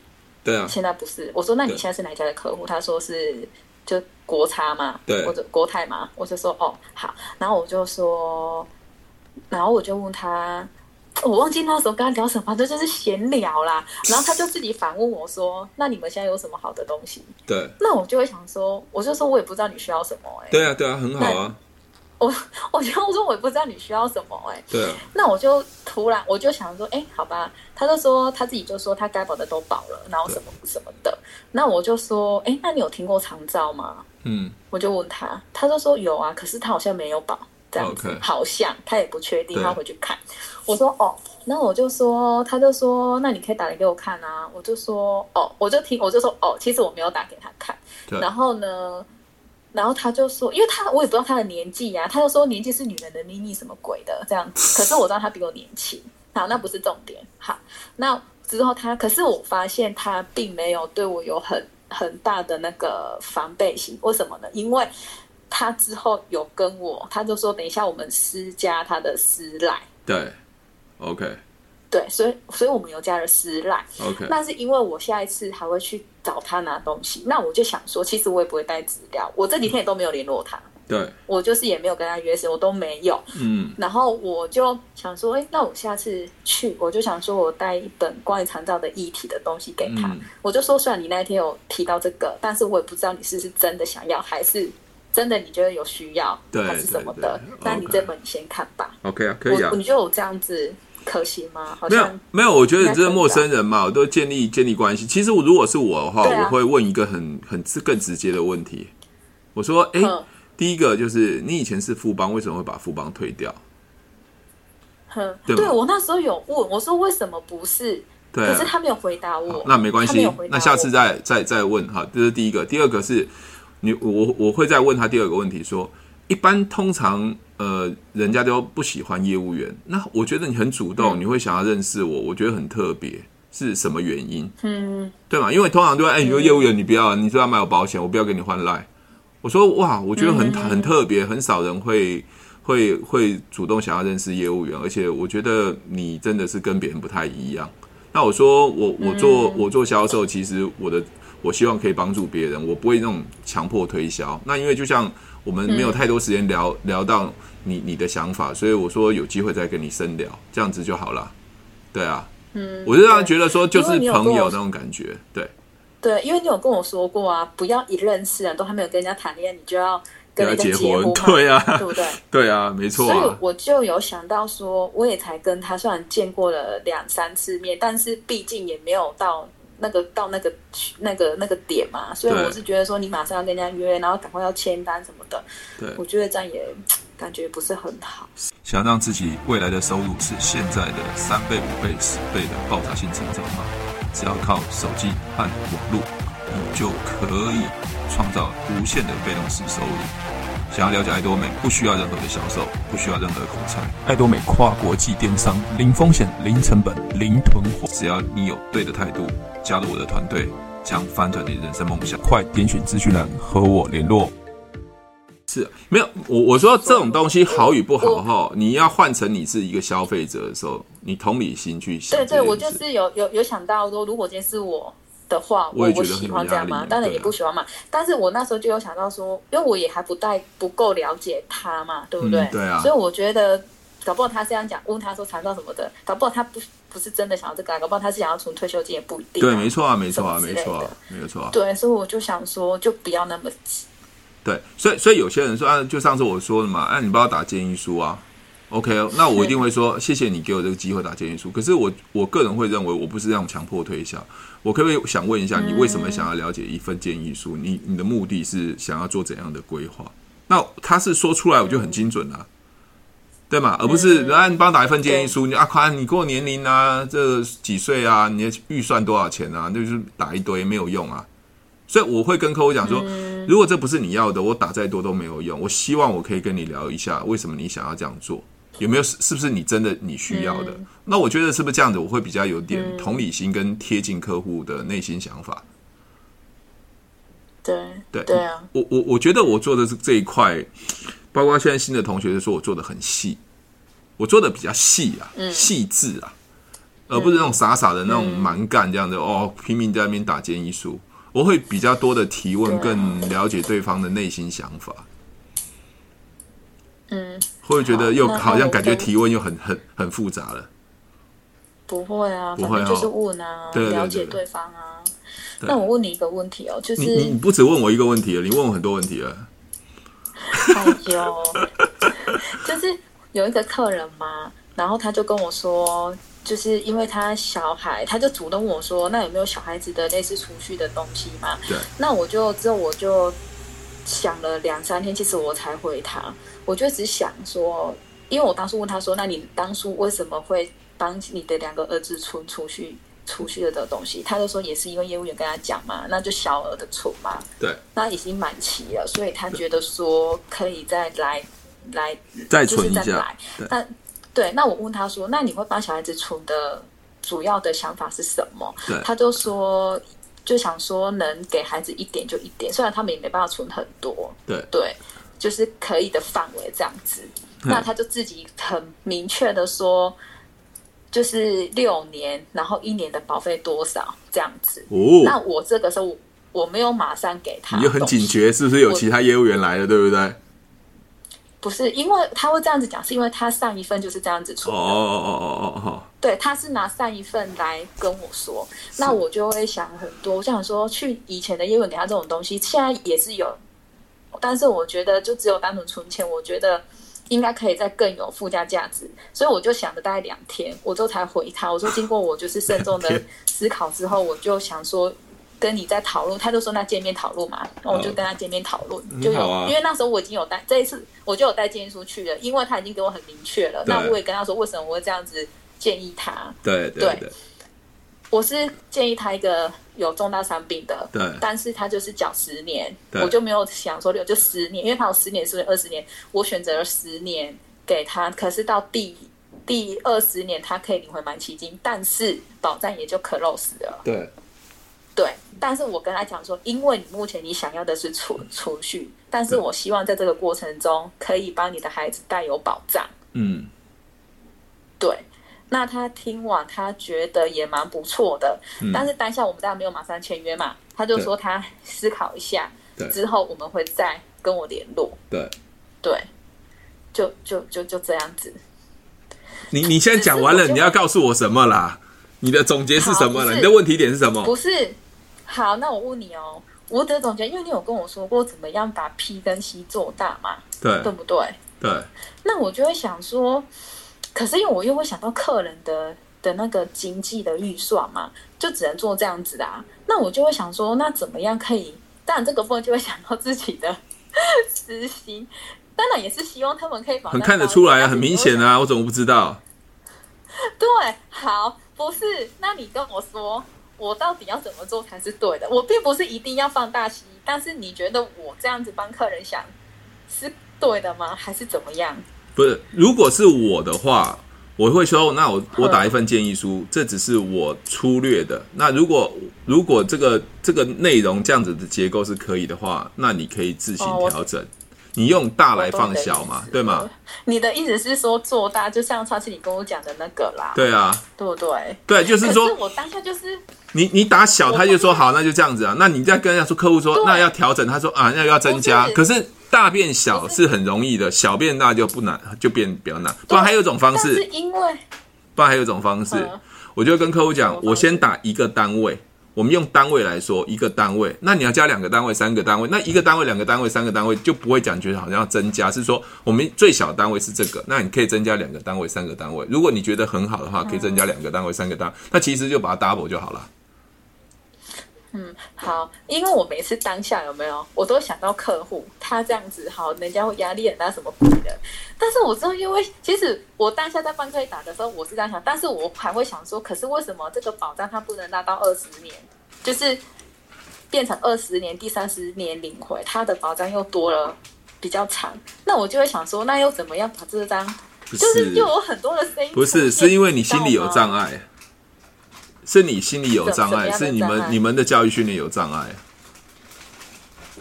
对啊，现在不是。我说那你现在是哪家的客户？他说是就国差嘛，对，或者国泰嘛。我就说哦好，然后我就说，然后我就问他。我忘记那时候跟他聊什么，反正就是闲聊啦。然后他就自己反问我说：“那你们现在有什么好的东西？”对。那我就会想说，我就说我也不知道你需要什么哎、欸。对啊，对啊，很好啊。我 我就说我也不知道你需要什么哎、欸。对啊。那我就突然我就想说，哎、欸，好吧。他就说他自己就说他该保的都保了，然后什么什么的。那我就说，哎、欸，那你有听过长照吗？嗯。我就问他，他就说有啊，可是他好像没有保。这样子，Okay. 好像他也不确定，他回去看。我说哦，那我就说，他就说，那你可以打来给我看啊。我就说哦，我就听，我就说哦，其实我没有打给他看。然后呢，然后他就说，因为他我也不知道他的年纪呀、啊，他就说年纪是女人的秘密什么鬼的这样子。可是我知道他比我年轻，好，那不是重点。好，那之后他，可是我发现他并没有对我有很很大的那个防备心。为什么呢？因为。他之后有跟我，他就说等一下我们私加他的私赖。对，OK。对，所以所以我们有加了私赖。OK。那是因为我下一次还会去找他拿东西，那我就想说，其实我也不会带资料，我这几天也都没有联络他。对。我就是也没有跟他约时，我都没有。嗯。然后我就想说，哎，那我下次去，我就想说我带一本关于长照的议题的东西给他。嗯。我就说，虽然你那天有提到这个，但是我也不知道你是不是真的想要，还是。真的，你觉得有需要还是什么的？那你这本你先看吧。OK 啊，可以啊。你觉得我这样子可行吗？好像没有，没有。我觉得你这是陌生人嘛，我都建立建立关系。其实我如果是我的话，我会问一个很很更直接的问题。我说：哎，第一个就是你以前是富邦，为什么会把富邦退掉？哼，对我那时候有问，我说为什么不是？对，可是他没有回答我。那没关系，那下次再再再问哈。这是第一个，第二个是。你我我会再问他第二个问题，说一般通常呃人家都不喜欢业务员，那我觉得你很主动，你会想要认识我，我觉得很特别，是什么原因？嗯，对嘛？因为通常都会哎，你说业务员你不要，你说要买我保险，我不要给你换赖。我说哇，我觉得很很特别，很少人会会会主动想要认识业务员，而且我觉得你真的是跟别人不太一样。那我说我我做我做销售，其实我的。我希望可以帮助别人，我不会那种强迫推销。那因为就像我们没有太多时间聊、嗯、聊到你你的想法，所以我说有机会再跟你深聊，这样子就好了。对啊，嗯，我就让他觉得说就是朋友那种感觉。对，对，因为你有跟我说过啊，不要一认识人，都还没有跟人家谈恋爱，你就要跟人家结婚，对啊，对不对？对啊，没错啊。所以我就有想到说，我也才跟他虽然见过了两三次面，但是毕竟也没有到。那个到那个那个那个点嘛，所以我是觉得说你马上要跟人家约，然后赶快要签单什么的。对，我觉得这样也感觉不是很好。想让自己未来的收入是现在的三倍、五倍、十倍的爆炸性成长吗？只要靠手机和网络，你就可以创造无限的被动式收入。想要了解爱多美，不需要任何的销售，不需要任何的口才。爱多美跨国际电商，零风险、零成本、零囤货。只要你有对的态度，加入我的团队，将翻转你人生梦想。快点选资讯栏和我联络。是没有我我说这种东西好与不好哈，你要换成你是一个消费者的时候，你同理心去想。对对，我就是有有有想到说，如果今天是我。的话，我我喜欢这样吗？当然也不喜欢嘛。但是我那时候就有想到说，因为我也还不太不够了解他嘛，对不对？对啊。所以我觉得，搞不好他这样讲，问他说长照什么的，搞不好他不不是真的想要这个，搞不好他是想要存退休金，也不一定。对，没错啊，没错啊，没错啊，没错啊。对，所以我就想说，就不要那么急。对，所以所以有些人说啊，就上次我说的嘛，哎，你不要打建议书啊。OK，那我一定会说谢谢你给我这个机会打建议书。可是我我个人会认为，我不是这样强迫推销。我可不可以想问一下，你为什么想要了解一份建议书？你你的目的是想要做怎样的规划？那他是说出来我就很精准了，啊，对嘛？而不是来你帮我打一份建议书，你啊宽你过年龄啊，这几岁啊，你的预算多少钱啊？就是打一堆没有用啊。所以我会跟客户讲说，如果这不是你要的，我打再多都没有用。我希望我可以跟你聊一下，为什么你想要这样做。有没有是是不是你真的你需要的？嗯、那我觉得是不是这样子？我会比较有点同理心跟贴近客户的内心想法。对对对啊！我我我觉得我做的这这一块，包括现在新的同学就说我做的很细，我做的比较细啊，细致、嗯、啊。而不是那种傻傻的那种蛮干这样的、嗯、哦，拼命在那边打建议书。我会比较多的提问，更了解对方的内心想法。嗯，会觉得又好像感觉提问又很很很复杂了。不会啊，不会就是问啊，对对对对，了解对方啊。那我问你一个问题哦，就是你你不只问我一个问题了，你问我很多问题了。哎呦，就是有一个客人嘛，然后他就跟我说。就是因为他小孩，他就主动问我说：“那有没有小孩子的类似储蓄的东西嘛？”对。那我就之后我就想了两三天，其实我才回他。我就只想说，因为我当初问他说：“那你当初为什么会帮你的两个儿子存储蓄储蓄的的东西？”他就说：“也是因为业务员跟他讲嘛，那就小额的存嘛。”对。那已经满期了，所以他觉得说可以再来来再存一下。就是、再来但对，那我问他说：“那你会帮小孩子存的主要的想法是什么？”对，他就说：“就想说能给孩子一点就一点，虽然他们也没办法存很多。对”对对，就是可以的范围这样子。那他就自己很明确的说，就是六年，然后一年的保费多少这样子。哦，那我这个时候我没有马上给他，你就很警觉，是不是有其他业务员来了，对不对？不是，因为他会这样子讲，是因为他上一份就是这样子出的。哦哦哦哦哦哦。对，他是拿上一份来跟我说，那我就会想很多。我想说，去以前的业务给他这种东西，现在也是有，但是我觉得就只有单纯存钱，我觉得应该可以再更有附加价值。所以我就想了大概两天，我就才回他。我说经过我就是慎重的思考之后，我就想说。跟你在讨论，他就说那见面讨论嘛，那我就跟他见面讨论，就有，因为那时候我已经有带这一次，我就有带建议书去了，因为他已经给我很明确了，那我也跟他说为什么我会这样子建议他，对对对，我是建议他一个有重大伤病的，对，但是他就是缴十年，我就没有想说六就十年，因为他有十年是不是二十年，我选择了十年给他，可是到第第二十年他可以领回满期金，但是保障也就 close 了，对。对，但是我跟他讲说，因为你目前你想要的是储储蓄，但是我希望在这个过程中可以帮你的孩子带有保障。嗯，对。那他听完，他觉得也蛮不错的。嗯，但是当下我们当然没有马上签约嘛，他就说他思考一下，之后我们会再跟我联络。对，对，就就就就这样子。你你现在讲完了，你要告诉我什么啦？你的总结是什么了？你的问题点是什么？不是。好，那我问你哦，我的总结，因为你有跟我说过怎么样把 P 跟 C 做大嘛，对，对不对？对。那我就会想说，可是因为我又会想到客人的的那个经济的预算嘛，就只能做这样子的啊。那我就会想说，那怎么样可以？当然这个部分就会想到自己的 私心，当然也是希望他们可以很看得出来啊，很明显啊，我怎么不知道？对，好，不是，那你跟我说。我到底要怎么做才是对的？我并不是一定要放大息，但是你觉得我这样子帮客人想是对的吗？还是怎么样？不是，如果是我的话，我会说，那我我打一份建议书，这只是我粗略的。那如果如果这个这个内容这样子的结构是可以的话，那你可以自行调整。哦你用大来放小嘛，对吗？你的意思是说做大，就像上次你跟我讲的那个啦。对啊，对不对？对，就是说，是我当下就是你你打小，他就说好，那就这样子啊。那你再跟人家说客户说，那要调整，他说啊，那要增加。可是大变小是很容易的，小变大就不难，就变比较难。不然还有一种方式，是因为不然还有一种方式，我就跟客户讲，我先打一个单位。我们用单位来说，一个单位，那你要加两个单位、三个单位，那一个单位、两个单位、三个单位就不会讲觉得好像要增加，是说我们最小单位是这个，那你可以增加两个单位、三个单位。如果你觉得很好的话，可以增加两个单位、三个单位，那其实就把它 double 就好了。嗯，好，因为我每次当下有没有，我都想到客户他这样子，好，人家会压力很大什么鬼的。但是我知道，因为其实我当下在帮客户打的时候，我是这样想，但是我还会想说，可是为什么这个保障它不能拉到二十年，就是变成二十年、第三十年领回，它的保障又多了比较长。那我就会想说，那又怎么样把这张，就是又有很多的声音，不是，是因为你心里有障碍。是你心里有障碍，是你们你们的教育训练有障碍。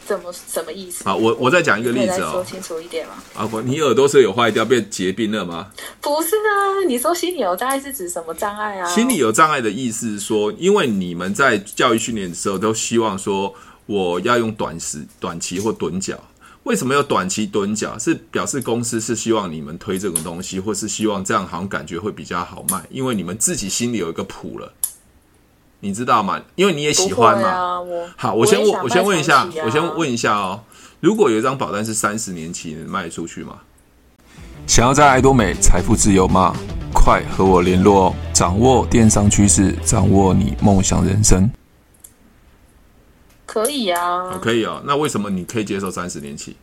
怎么什么意思？好，我我再讲一个例子哦，说清楚一点吗？啊，不，你耳朵是有坏掉变结冰了吗？不是啊，你说心理有障碍是指什么障碍啊？心理有障碍的意思是说，因为你们在教育训练的时候都希望说，我要用短时、短期或趸脚。为什么要短期趸脚？是表示公司是希望你们推这种东西，或是希望这样好像感觉会比较好卖，因为你们自己心里有一个谱了。你知道吗？因为你也喜欢嘛。啊、我好，我先问，我，我先问一下，我先问一下哦。如果有一张保单是三十年期，能卖出去吗？想要在爱多美财富自由吗？快和我联络哦！掌握电商趋势，掌握你梦想人生。可以啊，可以啊。那为什么你可以接受三十年期？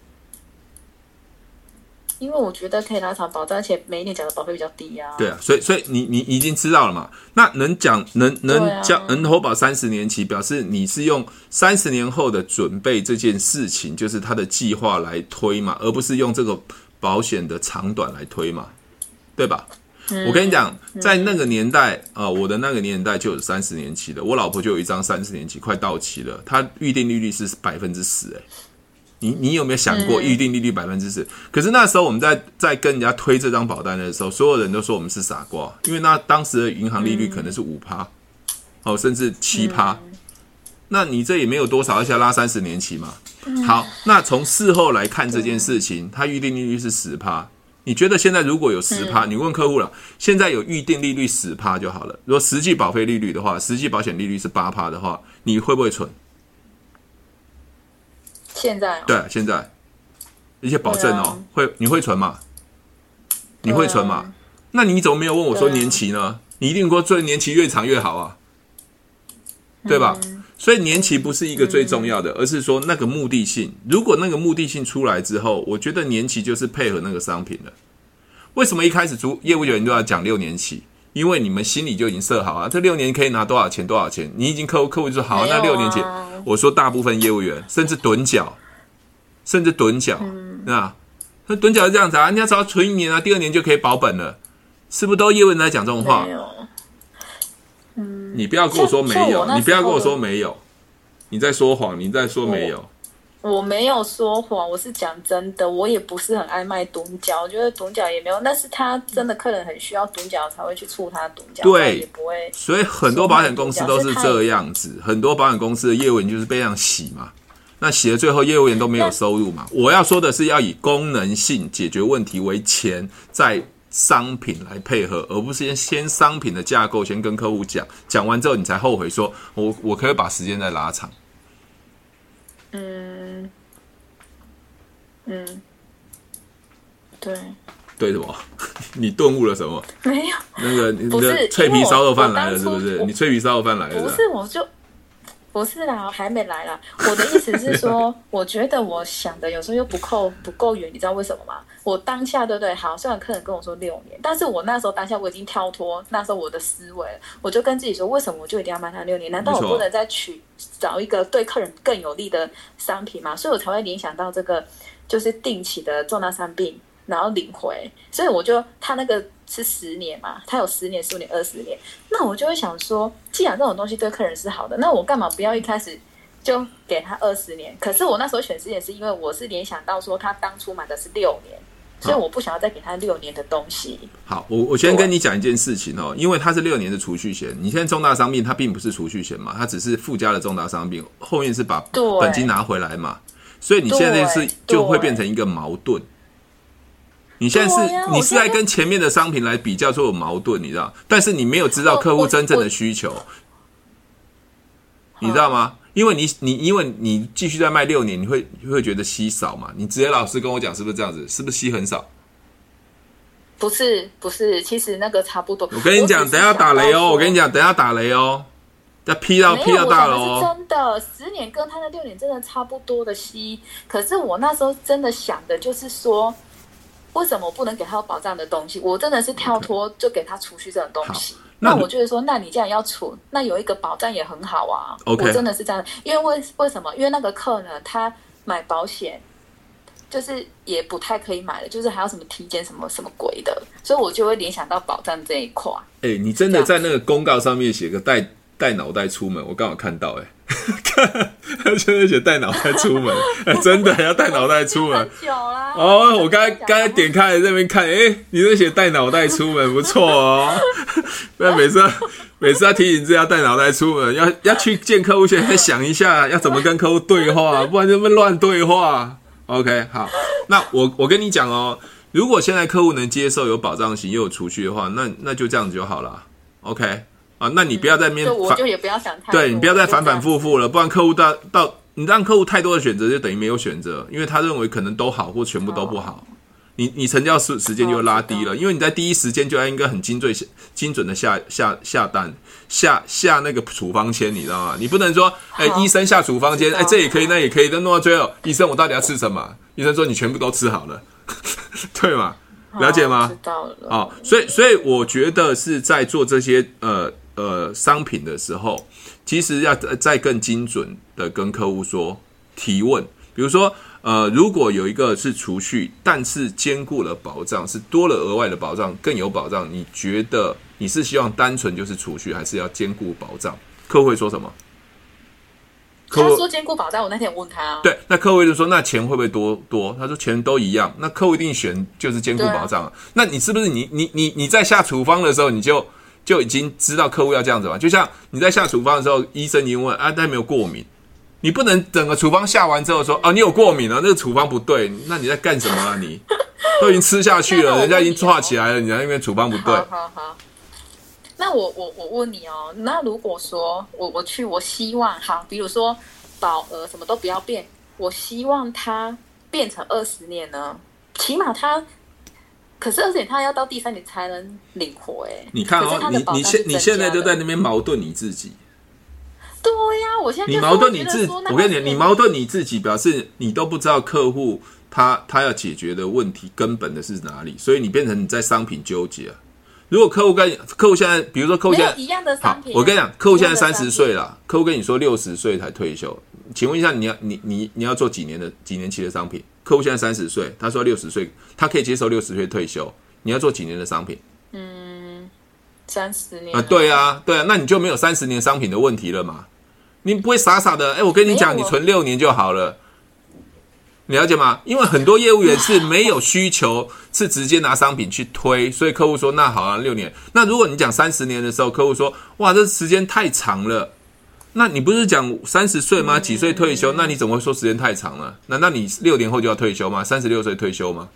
因为我觉得可以拉长保障，而且每一年缴的保费比较低啊。对啊，所以所以你你已经知道了嘛？那能讲能能讲、啊、能投保三十年期，表示你是用三十年后的准备这件事情，就是他的计划来推嘛，而不是用这个保险的长短来推嘛，对吧？嗯、我跟你讲，在那个年代啊、我的那个年代就有三十年期的，我老婆就有一张三十年期快到期了，她预定利率是百分之十，哎。你你有没有想过预定利率百分之十？可是那时候我们在在跟人家推这张保单的时候，所有人都说我们是傻瓜，因为那当时的银行利率可能是五趴，哦，甚至七趴。那你这也没有多少，而且要拉三十年期嘛。好，那从事后来看这件事情，它预定利率是十趴。你觉得现在如果有十趴，你问客户了，现在有预定利率十趴就好了。如果实际保费利率的话，实际保险利率是八趴的话，你会不会存？现在、哦、对，现在一些保证哦，啊、会你会存吗？你会存吗？啊、那你怎么没有问我说年期呢？啊、你一定说最年期越长越好啊，对吧？嗯、所以年期不是一个最重要的，嗯、而是说那个目的性。如果那个目的性出来之后，我觉得年期就是配合那个商品的。为什么一开始主业务员都要讲六年期？因为你们心里就已经设好啊，这六年可以拿多少钱？多少钱？你已经客户客户就说好、啊，那六年前我说大部分业务员甚至趸脚，甚至趸脚，那那趸脚是这样子啊，人家只要存一年啊，第二年就可以保本了，是不是都业务员在讲这种话？嗯，你不要跟我说没有，你不要跟我说没有，你在说谎，你在说没有。我没有说谎，我是讲真的。我也不是很爱卖趸脚，我觉得趸脚也没有。但是他真的客人很需要趸脚才会去触他趸脚，对，也不会。所以很多保险公司都是这样子，很多保险公司的业务员就是被这样洗嘛。那洗了最后业务员都没有收入嘛。我要说的是要以功能性解决问题为前，在商品来配合，而不是先先商品的架构先跟客户讲，讲完之后你才后悔说，我我可以把时间再拉长。嗯，嗯，对，对什么？你顿悟了什么？没有，那个你的脆皮烧肉饭来了，是不是？你脆皮烧肉饭来了？不是，我就。不是啦，还没来啦。我的意思是说，我觉得我想的有时候又不够不够远，你知道为什么吗？我当下对不对？好，虽然客人跟我说六年，但是我那时候当下我已经跳脱那时候我的思维，我就跟自己说，为什么我就一定要卖他六年？难道我不能再取找一个对客人更有利的商品吗？所以我才会联想到这个，就是定期的重大伤病，然后领回。所以我就他那个。是十年嘛？他有十年、十五年、二十年，那我就会想说，既然这种东西对客人是好的，那我干嘛不要一开始就给他二十年？可是我那时候选十年，是因为我是联想到说，他当初买的是六年，所以我不想要再给他六年的东西。好，我我先跟你讲一件事情哦，因为它是六年的储蓄险，你现在重大伤病它并不是储蓄险嘛，它只是附加了重大伤病，后面是把本金拿回来嘛，所以你现在是就会变成一个矛盾。你现在是你是在跟前面的商品来比较，说有矛盾，你知道？但是你没有知道客户真正的需求，你知道吗？因为你你因为你继续在卖六年，你会你会觉得稀少嘛？你直接老实跟我讲，是不是这样子？是不是稀很少？不是不是，其实那个差不多。我跟你讲，等下打雷哦！我跟你讲，等下打雷哦！要劈到劈到大楼哦！是真的，十年跟他的六年真的差不多的稀。可是我那时候真的想的就是说。为什么我不能给他有保障的东西？我真的是跳脱就给他储蓄这种东西。那我就是说，那你既然要储，那有一个保障也很好啊。我真的是这样，因为为为什么？因为那个客呢，他买保险就是也不太可以买了，就是还要什么体检什么什么鬼的，所以我就会联想到保障这一块。哎、欸，你真的在那个公告上面写个带带脑袋出门，我刚好看到哎、欸。看，他现在写带脑袋出门，哎、真的要带脑袋出门。哦，我刚才刚才点开来这边看，哎、欸，你在写带脑袋出门，不错哦。那每次每次要提醒自己要带脑袋出门，要要去见客户前，先想一下要怎么跟客户对话，不然就会乱对话。OK，好，那我我跟你讲哦，如果现在客户能接受有保障型又有储蓄的话，那那就这样子就好了。OK。啊，那你不要在那边，我就也不要想太多。对，你不要再反反复复了，不然客户到到你让客户太多的选择，就等于没有选择，因为他认为可能都好或全部都不好，你你成交时时间就拉低了，因为你在第一时间就要应该很精准精准的下下下单下下那个处方签，你知道吗？你不能说，哎，医生下处方签，哎，这也可以，那也可以，但弄到最后，医生我到底要吃什么？医生说你全部都吃好了，对吗？了解吗？知道了。哦，所以所以我觉得是在做这些呃。呃，商品的时候，其实要再更精准的跟客户说提问，比如说，呃，如果有一个是储蓄，但是兼顾了保障，是多了额外的保障，更有保障，你觉得你是希望单纯就是储蓄，还是要兼顾保障？客户会说什么？他说兼顾保障，我那天问他，啊对，那客户就说那钱会不会多多？他说钱都一样，那客户一定选就是兼顾保障啊。那你是不是你你你你在下处方的时候你就？就已经知道客户要这样子嘛，就像你在下处方的时候，医生已经问啊，他没有过敏，你不能整个处方下完之后说啊，你有过敏了，那个处方不对，那你在干什么啊？你 都已经吃下去了，人家已经抓起来了，你在那边处方不对。好好好，那我我我问你哦，那如果说我我去，我希望哈，比如说保额什么都不要变，我希望它变成二十年呢，起码它。可是，而且他要到第三年才能领活哎。你看哦，你你现你现在就在那边矛盾你自己。对呀、啊，我现在你矛盾你自己，我跟你讲，你矛盾你自己，表示你都不知道客户他他要解决的问题根本的是哪里，所以你变成你在商品纠结啊。如果客户跟客户现在，比如说客户现在一样的商品，我跟你讲，客户现在三十岁了，客户跟你说六十岁才退休，请问一下，你要你你你要做几年的几年期的商品？客户现在三十岁，他说六十岁，他可以接受六十岁退休，你要做几年的商品？嗯，三十年啊，对啊，对啊，那你就没有三十年商品的问题了嘛？你不会傻傻的，哎，我跟你讲，你存六年就好了。你了解吗？因为很多业务员是没有需求，是直接拿商品去推，所以客户说那好啊，六年。那如果你讲三十年的时候，客户说哇，这时间太长了。那你不是讲三十岁吗？几岁退休？那你怎么会说时间太长了？难道你六年后就要退休吗？三十六岁退休吗？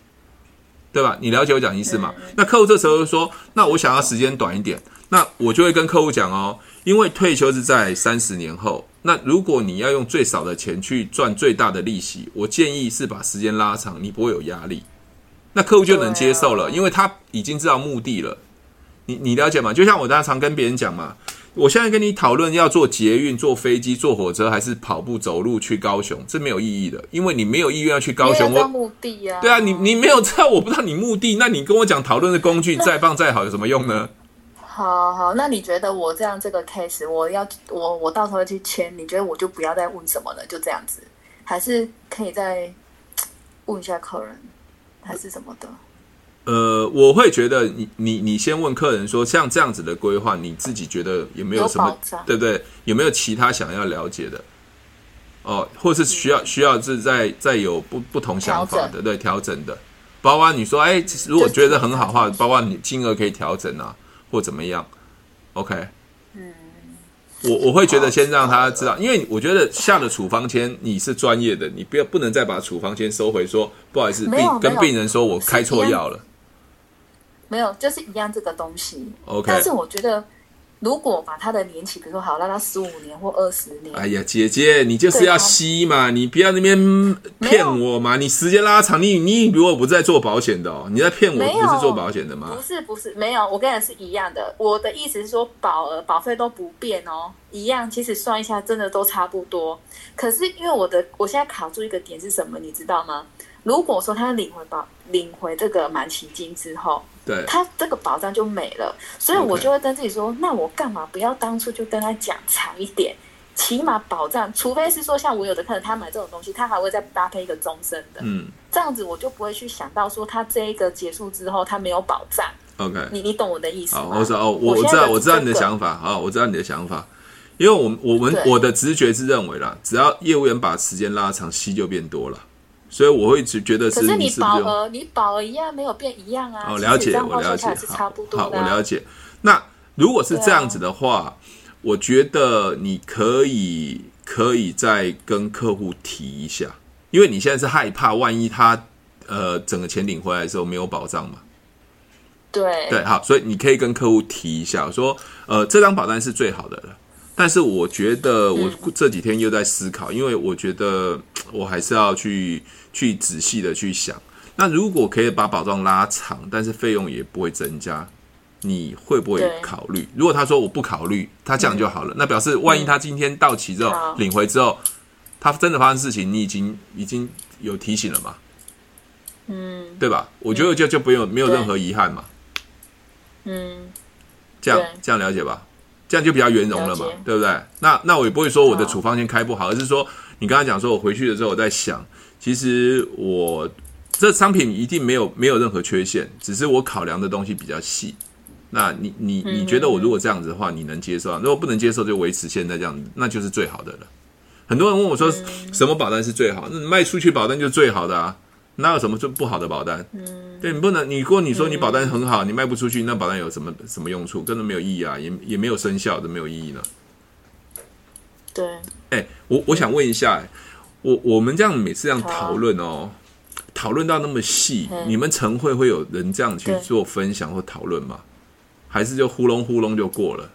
对吧？你了解我讲意思吗？那客户这时候说，那我想要时间短一点，那我就会跟客户讲哦，因为退休是在三十年后。那如果你要用最少的钱去赚最大的利息，我建议是把时间拉长，你不会有压力，那客户就能接受了，因为他已经知道目的了。你你了解吗？就像我常常跟别人讲嘛，我现在跟你讨论要坐捷运、坐飞机、坐火车还是跑步走路去高雄，这没有意义的，因为你没有意愿要去高雄。我目的啊，对啊，你你没有知道，我不知道你目的，那你跟我讲讨论的工具再棒再好有什么用呢？好好，那你觉得我这样这个 case，我要我我到时候去签，你觉得我就不要再问什么了，就这样子，还是可以再问一下客人，还是什么的？呃，我会觉得你你你先问客人说，像这样子的规划，你自己觉得有没有什么，对不对？有没有其他想要了解的？哦，或是需要需要是在在有不不同想法的，对，调整的。包括你说，哎，如果觉得很好的话，包括你金额可以调整啊。或怎么样？OK，嗯，我我会觉得先让他知道，因为我觉得下了处方签，你是专业的，你不要不能再把处方签收回说，说不好意思，病跟病人说我开错药了，没有，就是一样这个东西。OK，但是我觉得。如果把它的年期，比如说好，让他十五年或二十年。哎呀，姐姐，你就是要吸嘛，你不要那边骗我嘛。你时间拉长，你你如果不在做保险的哦，你在骗我，不是做保险的吗？不是不是，没有，我跟你是一样的。我的意思是说，保额保费都不变哦，一样。其实算一下，真的都差不多。可是因为我的，我现在卡住一个点是什么，你知道吗？如果说他领回保领回这个满期金之后。对，他这个保障就没了，所以我就会跟自己说那我干嘛不要当初就跟他讲长一点，起码保障，除非是说像我有的客人他买这种东西，他还会再搭配一个终身的，嗯，这样子我就不会去想到说他这一个结束之后他没有保障。OK，你你懂我的意思吗？我知道，我我知道我知道你的想法，好，我知道你的想法，因为我们我们我的直觉是认为啦，只要业务员把时间拉长，息就变多了。所以我会只觉得是，可是你保额，你保额一样没有变一样啊。哦，了解，我了解，好，好，我了解。那如果是这样子的话，啊、我觉得你可以可以再跟客户提一下，因为你现在是害怕，万一他呃整个钱领回来的时候没有保障嘛。对对，好，所以你可以跟客户提一下，说呃这张保单是最好的了。但是我觉得我这几天又在思考，嗯、因为我觉得 我还是要去去仔细的去想。那如果可以把保障拉长，但是费用也不会增加，你会不会考虑？如果他说我不考虑，他这样就好了。嗯、那表示万一他今天到期之后、嗯、领回之后，他真的发生事情，你已经已经有提醒了嘛？嗯，对吧？我觉得就就不用没有任何遗憾嘛。嗯，这样这样了解吧。这样就比较圆融了嘛，对不对？那那我也不会说我的处方先开不好，而是说你刚才讲说我回去的时候我在想，其实我这商品一定没有没有任何缺陷，只是我考量的东西比较细。那你你你觉得我如果这样子的话，你能接受啊？如果不能接受，就维持现在这样子，那就是最好的了。很多人问我说，什么保单是最好？那卖出去保单就是最好的啊。哪有什么就不好的保单？嗯，对，你不能，你如果你说你保单很好，嗯、你卖不出去，那保单有什么什么用处？根本没有意义啊，也也没有生效，都没有意义呢。对，哎、欸，我我想问一下，我我们这样每次这样讨论哦，讨论、啊、到那么细，嗯、你们晨会会有人这样去做分享或讨论吗？还是就呼隆呼隆就过了？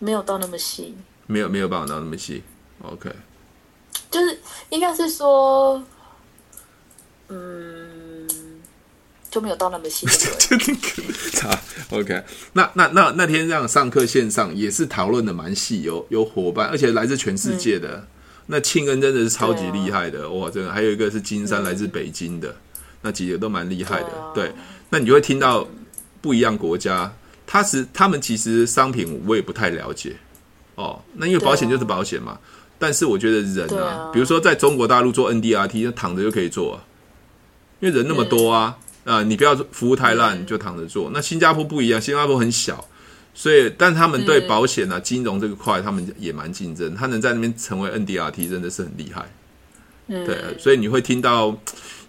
没有到那么细，没有没有办法到那么细。OK，就是应该是说。嗯，就没有到那么细。啊，OK，那那那那天这样上课线上也是讨论的蛮细，有有伙伴，而且来自全世界的。嗯、那庆恩真的是超级厉害的，啊、哇，真的还有一个是金山来自北京的，嗯、那几个都蛮厉害的。对，啊、对，那你就会听到不一样国家，他是他们其实商品我也不太了解哦。那因为保险就是保险嘛，啊、但是我觉得人啊，啊比如说在中国大陆做 NDRT，那躺着就可以做啊。因为人那么多啊，啊、呃，你不要服务太烂就躺着做。那新加坡不一样，新加坡很小，所以但他们对保险啊、金融这个块，他们也蛮竞争。他能在那边成为 NDRT，真的是很厉害。对，所以你会听到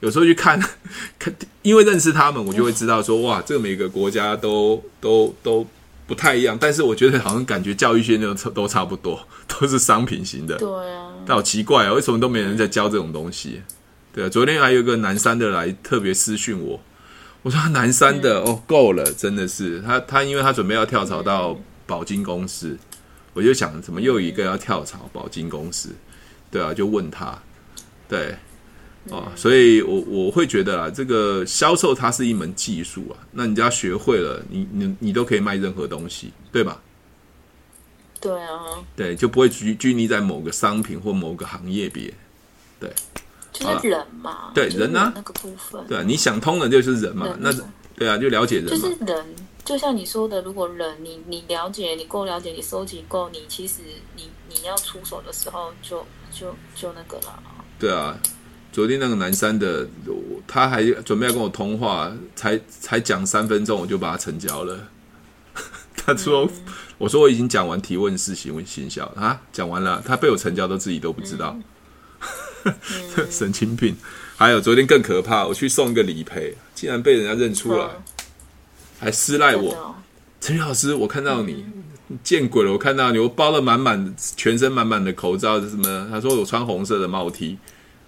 有时候去看 看，因为认识他们，我就会知道说，哇，这个每个国家都都都不太一样。但是我觉得好像感觉教育圈都都差不多，都是商品型的。对啊，但好奇怪啊，为什么都没人在教这种东西？对啊，昨天还有一个南山的来特别私讯我，我说南山的哦够了，真的是。他他因为他准备要跳槽到保金公司，我就想怎么又一个要跳槽保金公司，对啊，就问他，对，哦，所以我我会觉得啊，这个销售它是一门技术啊，那你只要学会了，你你你都可以卖任何东西，对吧？对啊，对，就不会拘拘泥在某个商品或某个行业别，对。就是人嘛，对人呢，那个部分，对啊，你想通了就是人嘛，那对啊，就了解人，就是人，就像你说的，如果人你你了解，你够了解，你收集够，你其实你你要出手的时候就，就就就那个了。对啊，昨天那个南山的，他还准备要跟我通话，才才讲三分钟，我就把他成交了。他说：“嗯、我说我已经讲完提问式行为行销啊，讲完了，他被我成交都自己都不知道。嗯” 神经病！还有昨天更可怕，我去送一个理赔，竟然被人家认出来，还私赖我。陈宇老师，我看到你，见鬼了！我看到你，我包了满满，全身满满的口罩，什么？他说我穿红色的帽 T。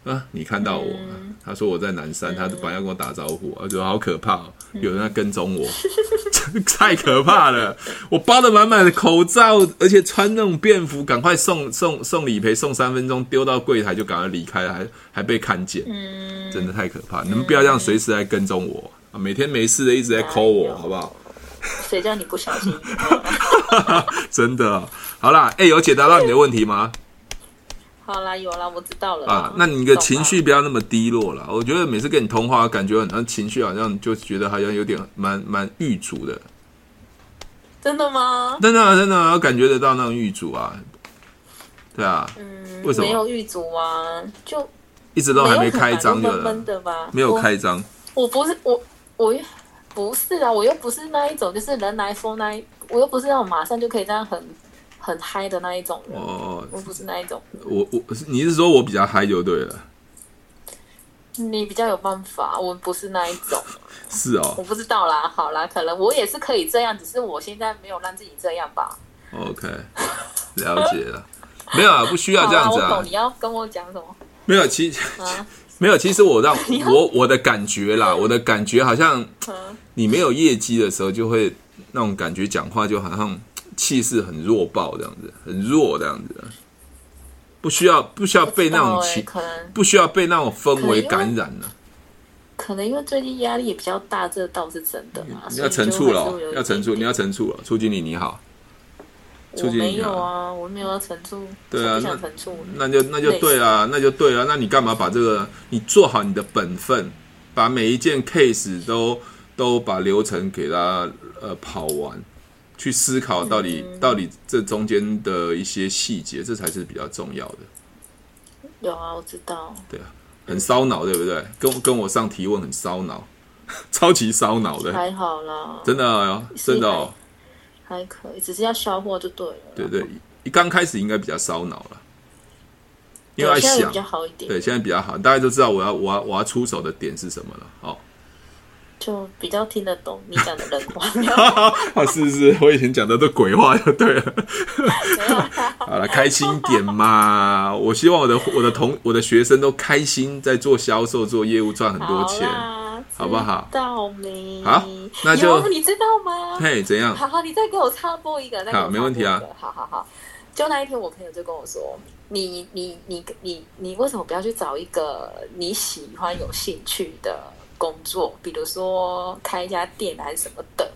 啊！你看到我？嗯、他说我在南山，嗯、他本来要跟我打招呼，我觉得好可怕哦，有人在跟踪我，嗯、太可怕了！我包的满满的口罩，而且穿那种便服，赶快送送送理赔，送三分钟，丢到柜台就赶快离开了，还还被看见，嗯、真的太可怕！你们不要这样随时来跟踪我啊！每天没事的一直在 call 我，好不好？谁叫你不小心？真的，好啦，哎、欸，有解答到你的问题吗？好啦，有啦，我知道了啊。那你的情绪不要那么低落了。我觉得每次跟你通话，感觉很情绪好像就觉得好像有点蛮蛮郁卒的。真的吗？真的真的，我感觉得到那种郁卒啊。对啊，嗯，为什么没有郁卒啊？就一直都还没开张的闷的吧？没有开张。我不是我我不是啊，我又不是那一种，就是人来疯那一，我又不是那种马上就可以这样很。很嗨的那一种人。哦，我不是那一种。我我你是说我比较嗨就对了。你比较有办法，我不是那一种。是哦，我不知道啦。好啦，可能我也是可以这样，只是我现在没有让自己这样吧。OK，了解了。没有啊，不需要这样子啊。你要跟我讲什么？没有，其实、啊、没有。其实我让我我的感觉啦，我的感觉好像你没有业绩的时候，就会那种感觉，讲话就好像气势很弱爆这样子，很弱这样子。不需要，不需要被那种气，可能不需要被那种氛围感染了。可能因为最近压力也比较大，这倒是真的嘛。你要陈醋了，要陈醋，你要陈醋了。处经理你好，我没有啊，我没有要陈醋。对啊，那那就那就对啊，那就对啊。那你干嘛把这个？你做好你的本分，把每一件 case 都都把流程给他呃跑完。去思考到底、嗯、到底这中间的一些细节，这才是比较重要的。有啊，我知道。对啊，很烧脑，对不对？跟跟我上提问很烧脑，超级烧脑的。还好啦，真的、哦，真的哦，还可以，只是要消化就对了。对对，一刚开始应该比较烧脑了，因为要想比较好一点。对，现在比较好，大家都知道我要我要我要出手的点是什么了。好。就比较听得懂你讲的人话，啊是是，我以前讲的都鬼话就对了。好了，开心点嘛！我希望我的我的同我的学生都开心，在做销售、做业务，赚很多钱，好不好？道明。好，那就你知道吗？嘿，怎样？好好，你再给我插播一个，好，没问题啊。好好好，就那一天，我朋友就跟我说：“你你你你你为什么不要去找一个你喜欢、有兴趣的？”工作，比如说开一家店还是什么的，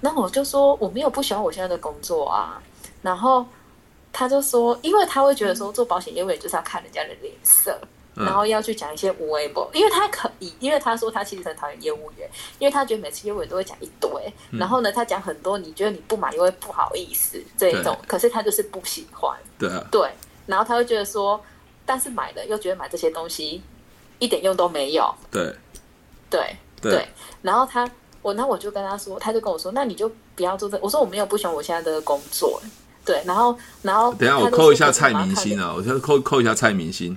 那我就说我没有不喜欢我现在的工作啊。然后他就说，因为他会觉得说做保险业务员就是要看人家的脸色，嗯、然后要去讲一些无谓不，因为他可以，因为他说他其实很讨厌业务员，因为他觉得每次业务员都会讲一堆，嗯、然后呢，他讲很多，你觉得你不买又会不好意思这一种，可是他就是不喜欢，对啊，对，然后他会觉得说，但是买了又觉得买这些东西一点用都没有，对。对对，然后他我那我就跟他说，他就跟我说，那你就不要做这。我说我没有不喜欢我现在的工作，对。然后然后等下我扣一下蔡明星啊，我先扣扣一下蔡明星，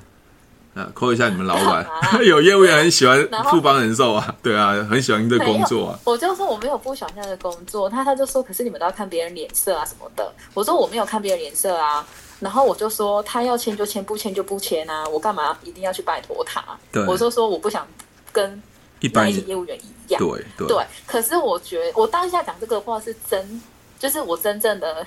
啊，扣一下你们老 板，有业务员很喜欢富邦人寿啊，对啊，很喜欢这工作啊。我就说我没有不喜欢现在的工作，他他就说，可是你们都要看别人脸色啊什么的。我说我没有看别人脸色啊，然后我就说他要签就签，不签就不签啊，我干嘛一定要去拜托他？对，我就说我不想跟。一般业务员一样，对对，对。可是我觉得，我当下讲这个话是真，就是我真正的，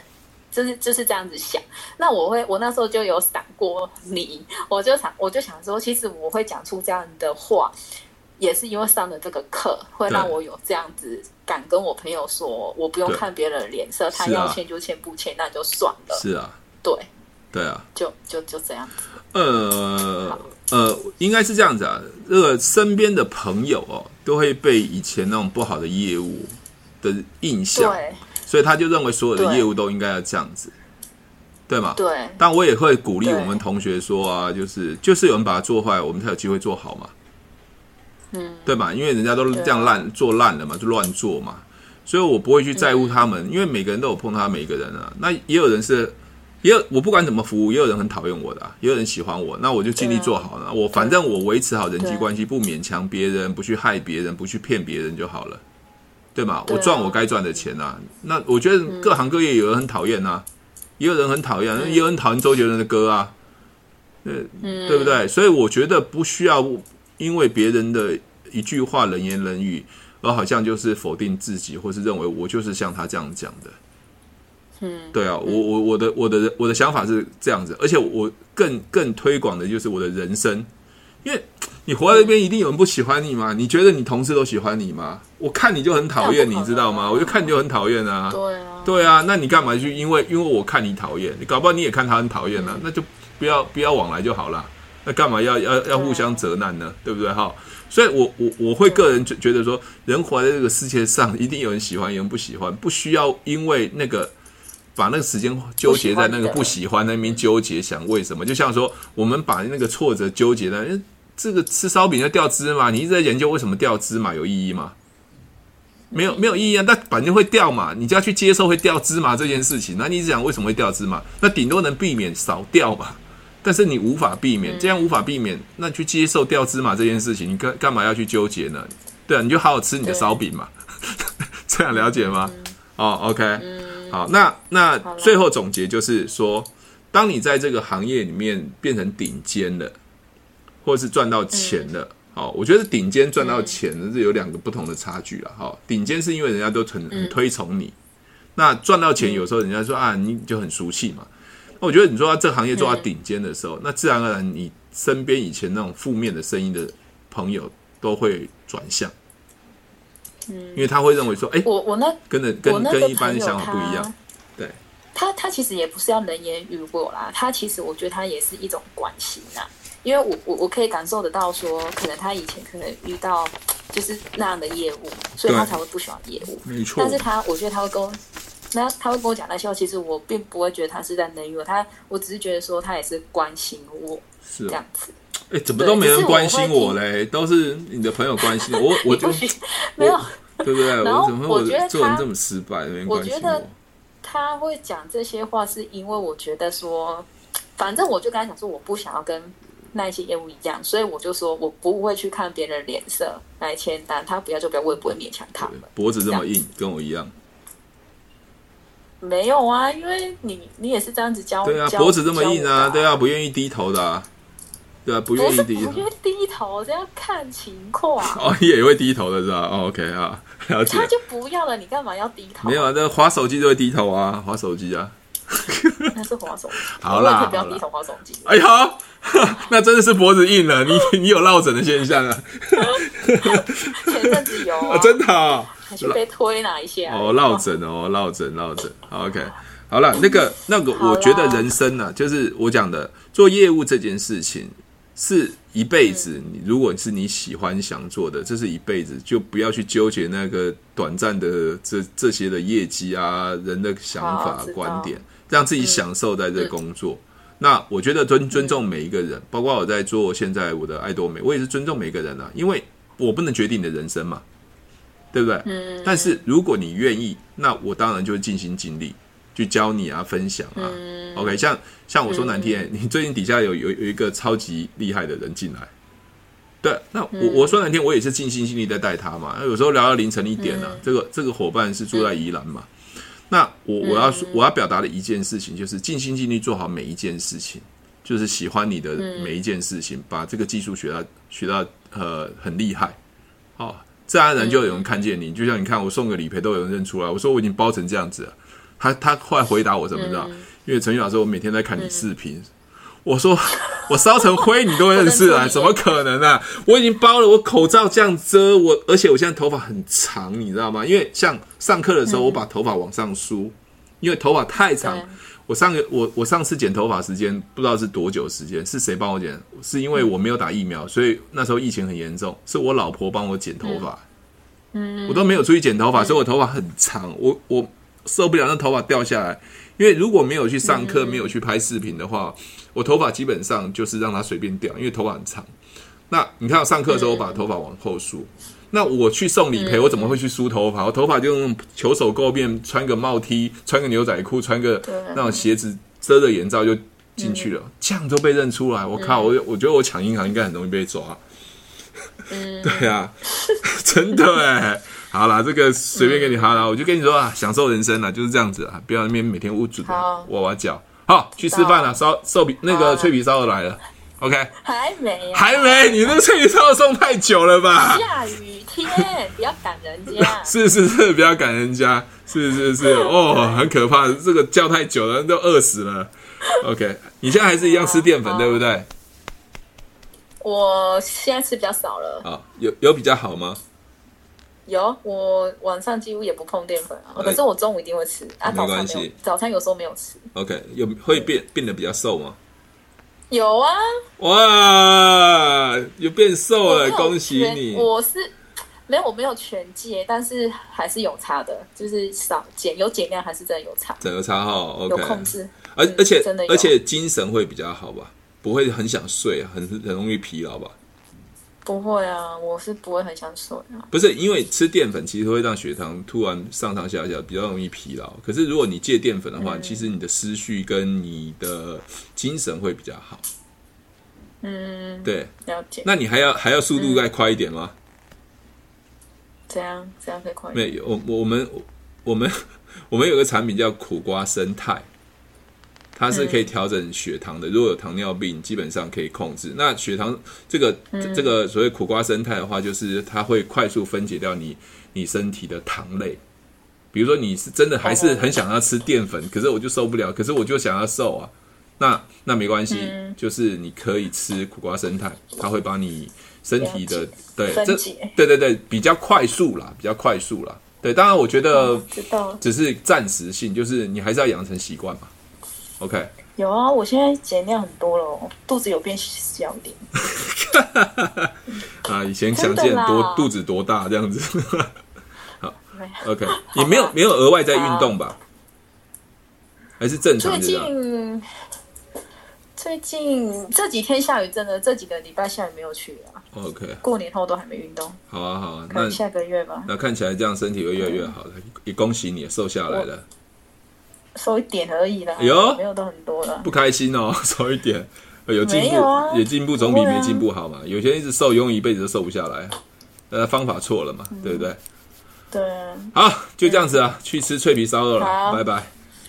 就是就是这样子想。那我会，我那时候就有闪过你，我就想，我就想说，其实我会讲出这样的话，也是因为上了这个课，会让我有这样子敢跟我朋友说，我不用看别人的脸色，他要签就签，不签那就算了。是啊，对，对啊，就就就这样子。呃。呃，应该是这样子啊，这个身边的朋友哦，都会被以前那种不好的业务的印象，所以他就认为所有的业务都应该要这样子，对，对吗？对。但我也会鼓励我们同学说啊，就是就是有人把它做坏，我们才有机会做好嘛，嗯，对吧？因为人家都这样烂、啊、做烂了嘛，就乱做嘛，所以我不会去在乎他们，嗯、因为每个人都有碰到他每个人啊，那也有人是。也有我不管怎么服务，也有人很讨厌我的、啊，也有人喜欢我，那我就尽力做好了。啊、我反正我维持好人际关系，不勉强别人，不去害别人，不去骗别人就好了，对吗？对啊、我赚我该赚的钱啊。那我觉得各行各业有人很讨厌啊，也有人很讨厌，也有人讨厌周杰伦的歌啊，对，对不对？所以我觉得不需要因为别人的一句话冷言冷语，而好像就是否定自己，或是认为我就是像他这样讲的。嗯，对啊，我我我的我的我的想法是这样子，而且我更更推广的就是我的人生，因为你活在这边，一定有人不喜欢你嘛？你觉得你同事都喜欢你吗？我看你就很讨厌，你知道吗？我就看你就很讨厌啊。对啊，对啊，那你干嘛去？因为因为我看你讨厌，你搞不好你也看他很讨厌呢，那就不要不要往来就好了。那干嘛要要要互相责难呢？对不对？哈，所以我我我会个人觉觉得说，人活在这个世界上，一定有人喜欢，有人不喜欢，不需要因为那个。把那个时间纠结在那个不喜欢那边纠结，想为什么？就像说，我们把那个挫折纠结在，这个吃烧饼要掉芝麻，你一直在研究为什么掉芝麻有意义吗？没有没有意义啊，那反正会掉嘛，你就要去接受会掉芝麻这件事情。那你一直讲为什么会掉芝麻？那顶多能避免少掉嘛，但是你无法避免，这样无法避免，那去接受掉芝麻这件事情，你干干嘛要去纠结呢？对啊，你就好好吃你的烧饼嘛，这样了解吗？哦，OK，好，那那最后总结就是说，当你在这个行业里面变成顶尖了，或者是赚到钱了。哦，我觉得顶尖赚到钱呢是有两个不同的差距了。哈，顶尖是因为人家都很很推崇你，那赚到钱有时候人家说啊，你就很熟悉嘛。那我觉得你说这行业做到顶尖的时候，那自然而然你身边以前那种负面的声音的朋友都会转向，嗯，因为他会认为说，哎，我我那跟着跟跟一般的想法不一样，对，他他其实也不是要冷言雨过啦，他其实我觉得他也是一种关心呐。因为我我我可以感受得到，说可能他以前可能遇到就是那样的业务，所以他才会不喜欢业务。没错。但是他我觉得他会跟我，那他会跟我讲那些话，其实我并不会觉得他是在冷语我，他我只是觉得说他也是关心我，是这样子。哎，怎么都没人关心我嘞？都是你的朋友关心我，我就 没有，对不对？我觉得做人这么失败，没人关心我。我觉得他会讲这些话，是因为我觉得说，反正我就跟他讲说，我不想要跟。那一些业务一样，所以我就说我不会去看别人脸色来签单，他不要就不要，我也不会勉强他们。脖子这么硬，跟我一样。没有啊，因为你你也是这样子教。对啊，脖子这么硬啊，对啊，不愿意低头的啊，对啊，不愿意低头。不愿意低头，这要看情况。哦，也会低头的是吧？哦，OK 啊，了解。他就不要了，你干嘛要低头？没有啊，那滑手机就会低头啊，滑手机啊。那是滑手机。好啦，不要低头滑手机。哎呀。那真的是脖子硬了，你你有落枕的现象啊？前阵子有啊，真的啊，还去被推哪一下？哦，落枕哦，落枕落枕。OK，好了，那个那个，我觉得人生呢，就是我讲的做业务这件事情是一辈子。你如果是你喜欢想做的，这是一辈子，就不要去纠结那个短暂的这这些的业绩啊，人的想法观点，让自己享受在这工作。那我觉得尊尊重每一个人，包括我在做现在我的爱多美，我也是尊重每一个人啊，因为我不能决定你的人生嘛，对不对？嗯。但是如果你愿意，那我当然就会尽心尽力去教你啊，分享啊。嗯、OK，像像我说难听，嗯、你最近底下有有有一个超级厉害的人进来，对，那我、嗯、我说难听，我也是尽心尽力在带他嘛。有时候聊到凌晨一点了、这个这个伙伴是住在宜兰嘛。嗯那我我要说我要表达的一件事情就是尽心尽力做好每一件事情，就是喜欢你的每一件事情，把这个技术学到学到呃很厉害，哦，自然而然就有人看见你。就像你看我送个理赔都有人认出来，我说我已经包成这样子了。他他后来回答我怎么知道？因为陈宇老师，我每天在看你视频。我说我烧成灰你都认识啊？怎么可能啊？我已经包了，我口罩这样遮我，而且我现在头发很长，你知道吗？因为像上课的时候，我把头发往上梳，因为头发太长。我上个我我上次剪头发时间不知道是多久时间，是谁帮我剪？是因为我没有打疫苗，所以那时候疫情很严重，是我老婆帮我剪头发。嗯，我都没有出去剪头发，所以我头发很长，我我受不了那头发掉下来。因为如果没有去上课，没有去拍视频的话。我头发基本上就是让它随便掉，因为头发很长。那你看我上课的时候，我把头发往后梳。那我去送理赔，我怎么会去梳头发？我头发就用球手勾辫，穿个帽 T，穿个牛仔裤，穿个那种鞋子，遮着眼罩就进去了，这样都被认出来。我靠！我我觉得我抢银行应该很容易被抓。嗯，对啊，真的哎。好啦，这个随便给你好啦，我就跟你说啊，享受人生啊，就是这样子啊，不要那边每天捂住哇哇叫。好，去吃饭了。烧寿皮，那个脆皮烧的来了。OK，还没，还没。你那个脆皮烧送太久了吧？下雨天，不要赶人家。是是是，不要赶人家。是是是，哦，很可怕，这个叫太久了，人都饿死了。OK，你现在还是一样吃淀粉，对不对？我现在吃比较少了。啊，有有比较好吗？有，我晚上几乎也不碰淀粉啊，可是我中午一定会吃啊。早餐没有，早餐有时候没有吃。OK，有会变变得比较瘦吗？有啊。哇，有变瘦了，恭喜你！我是没有，我没有全戒，但是还是有差的，就是少减有减量，还是真的有差。整个差哈，OK，有控制，而而且真的，而且精神会比较好吧？不会很想睡，很很容易疲劳吧？不会啊，我是不会很想睡啊。不是因为吃淀粉其实会让血糖突然上上下下，比较容易疲劳。可是如果你戒淀粉的话，嗯、其实你的思绪跟你的精神会比较好。嗯，对，了解。那你还要还要速度再快一点吗？怎样怎样可以快一点？没有，我我们我们我们有个产品叫苦瓜生态。它是可以调整血糖的，如果有糖尿病，基本上可以控制。那血糖这个、嗯、这个所谓苦瓜生态的话，就是它会快速分解掉你你身体的糖类。比如说你是真的还是很想要吃淀粉，可是我就受不了，可是我就想要瘦啊。那那没关系，嗯、就是你可以吃苦瓜生态，它会把你身体的对这对对对比较快速啦，比较快速啦。对，当然我觉得只是暂时性，就是你还是要养成习惯嘛。OK，有啊，我现在减量很多了，肚子有变小点。啊，以前想见多肚子多大这样子。好，OK，也没有没有额外在运动吧？还是正常？最近最近这几天下雨，真的这几个礼拜下雨没有去啊。OK，过年后都还没运动。好啊好啊，那下个月吧。那看起来这样身体会越来越好的，也恭喜你瘦下来了。瘦一点而已啦，有没有都很多了。不开心哦，瘦一点，有进步，有进步总比没进步好嘛。有些人一直瘦，永远一辈子都瘦不下来，呃，方法错了嘛，对不对？对。好，就这样子啊，去吃脆皮烧肉了，拜拜。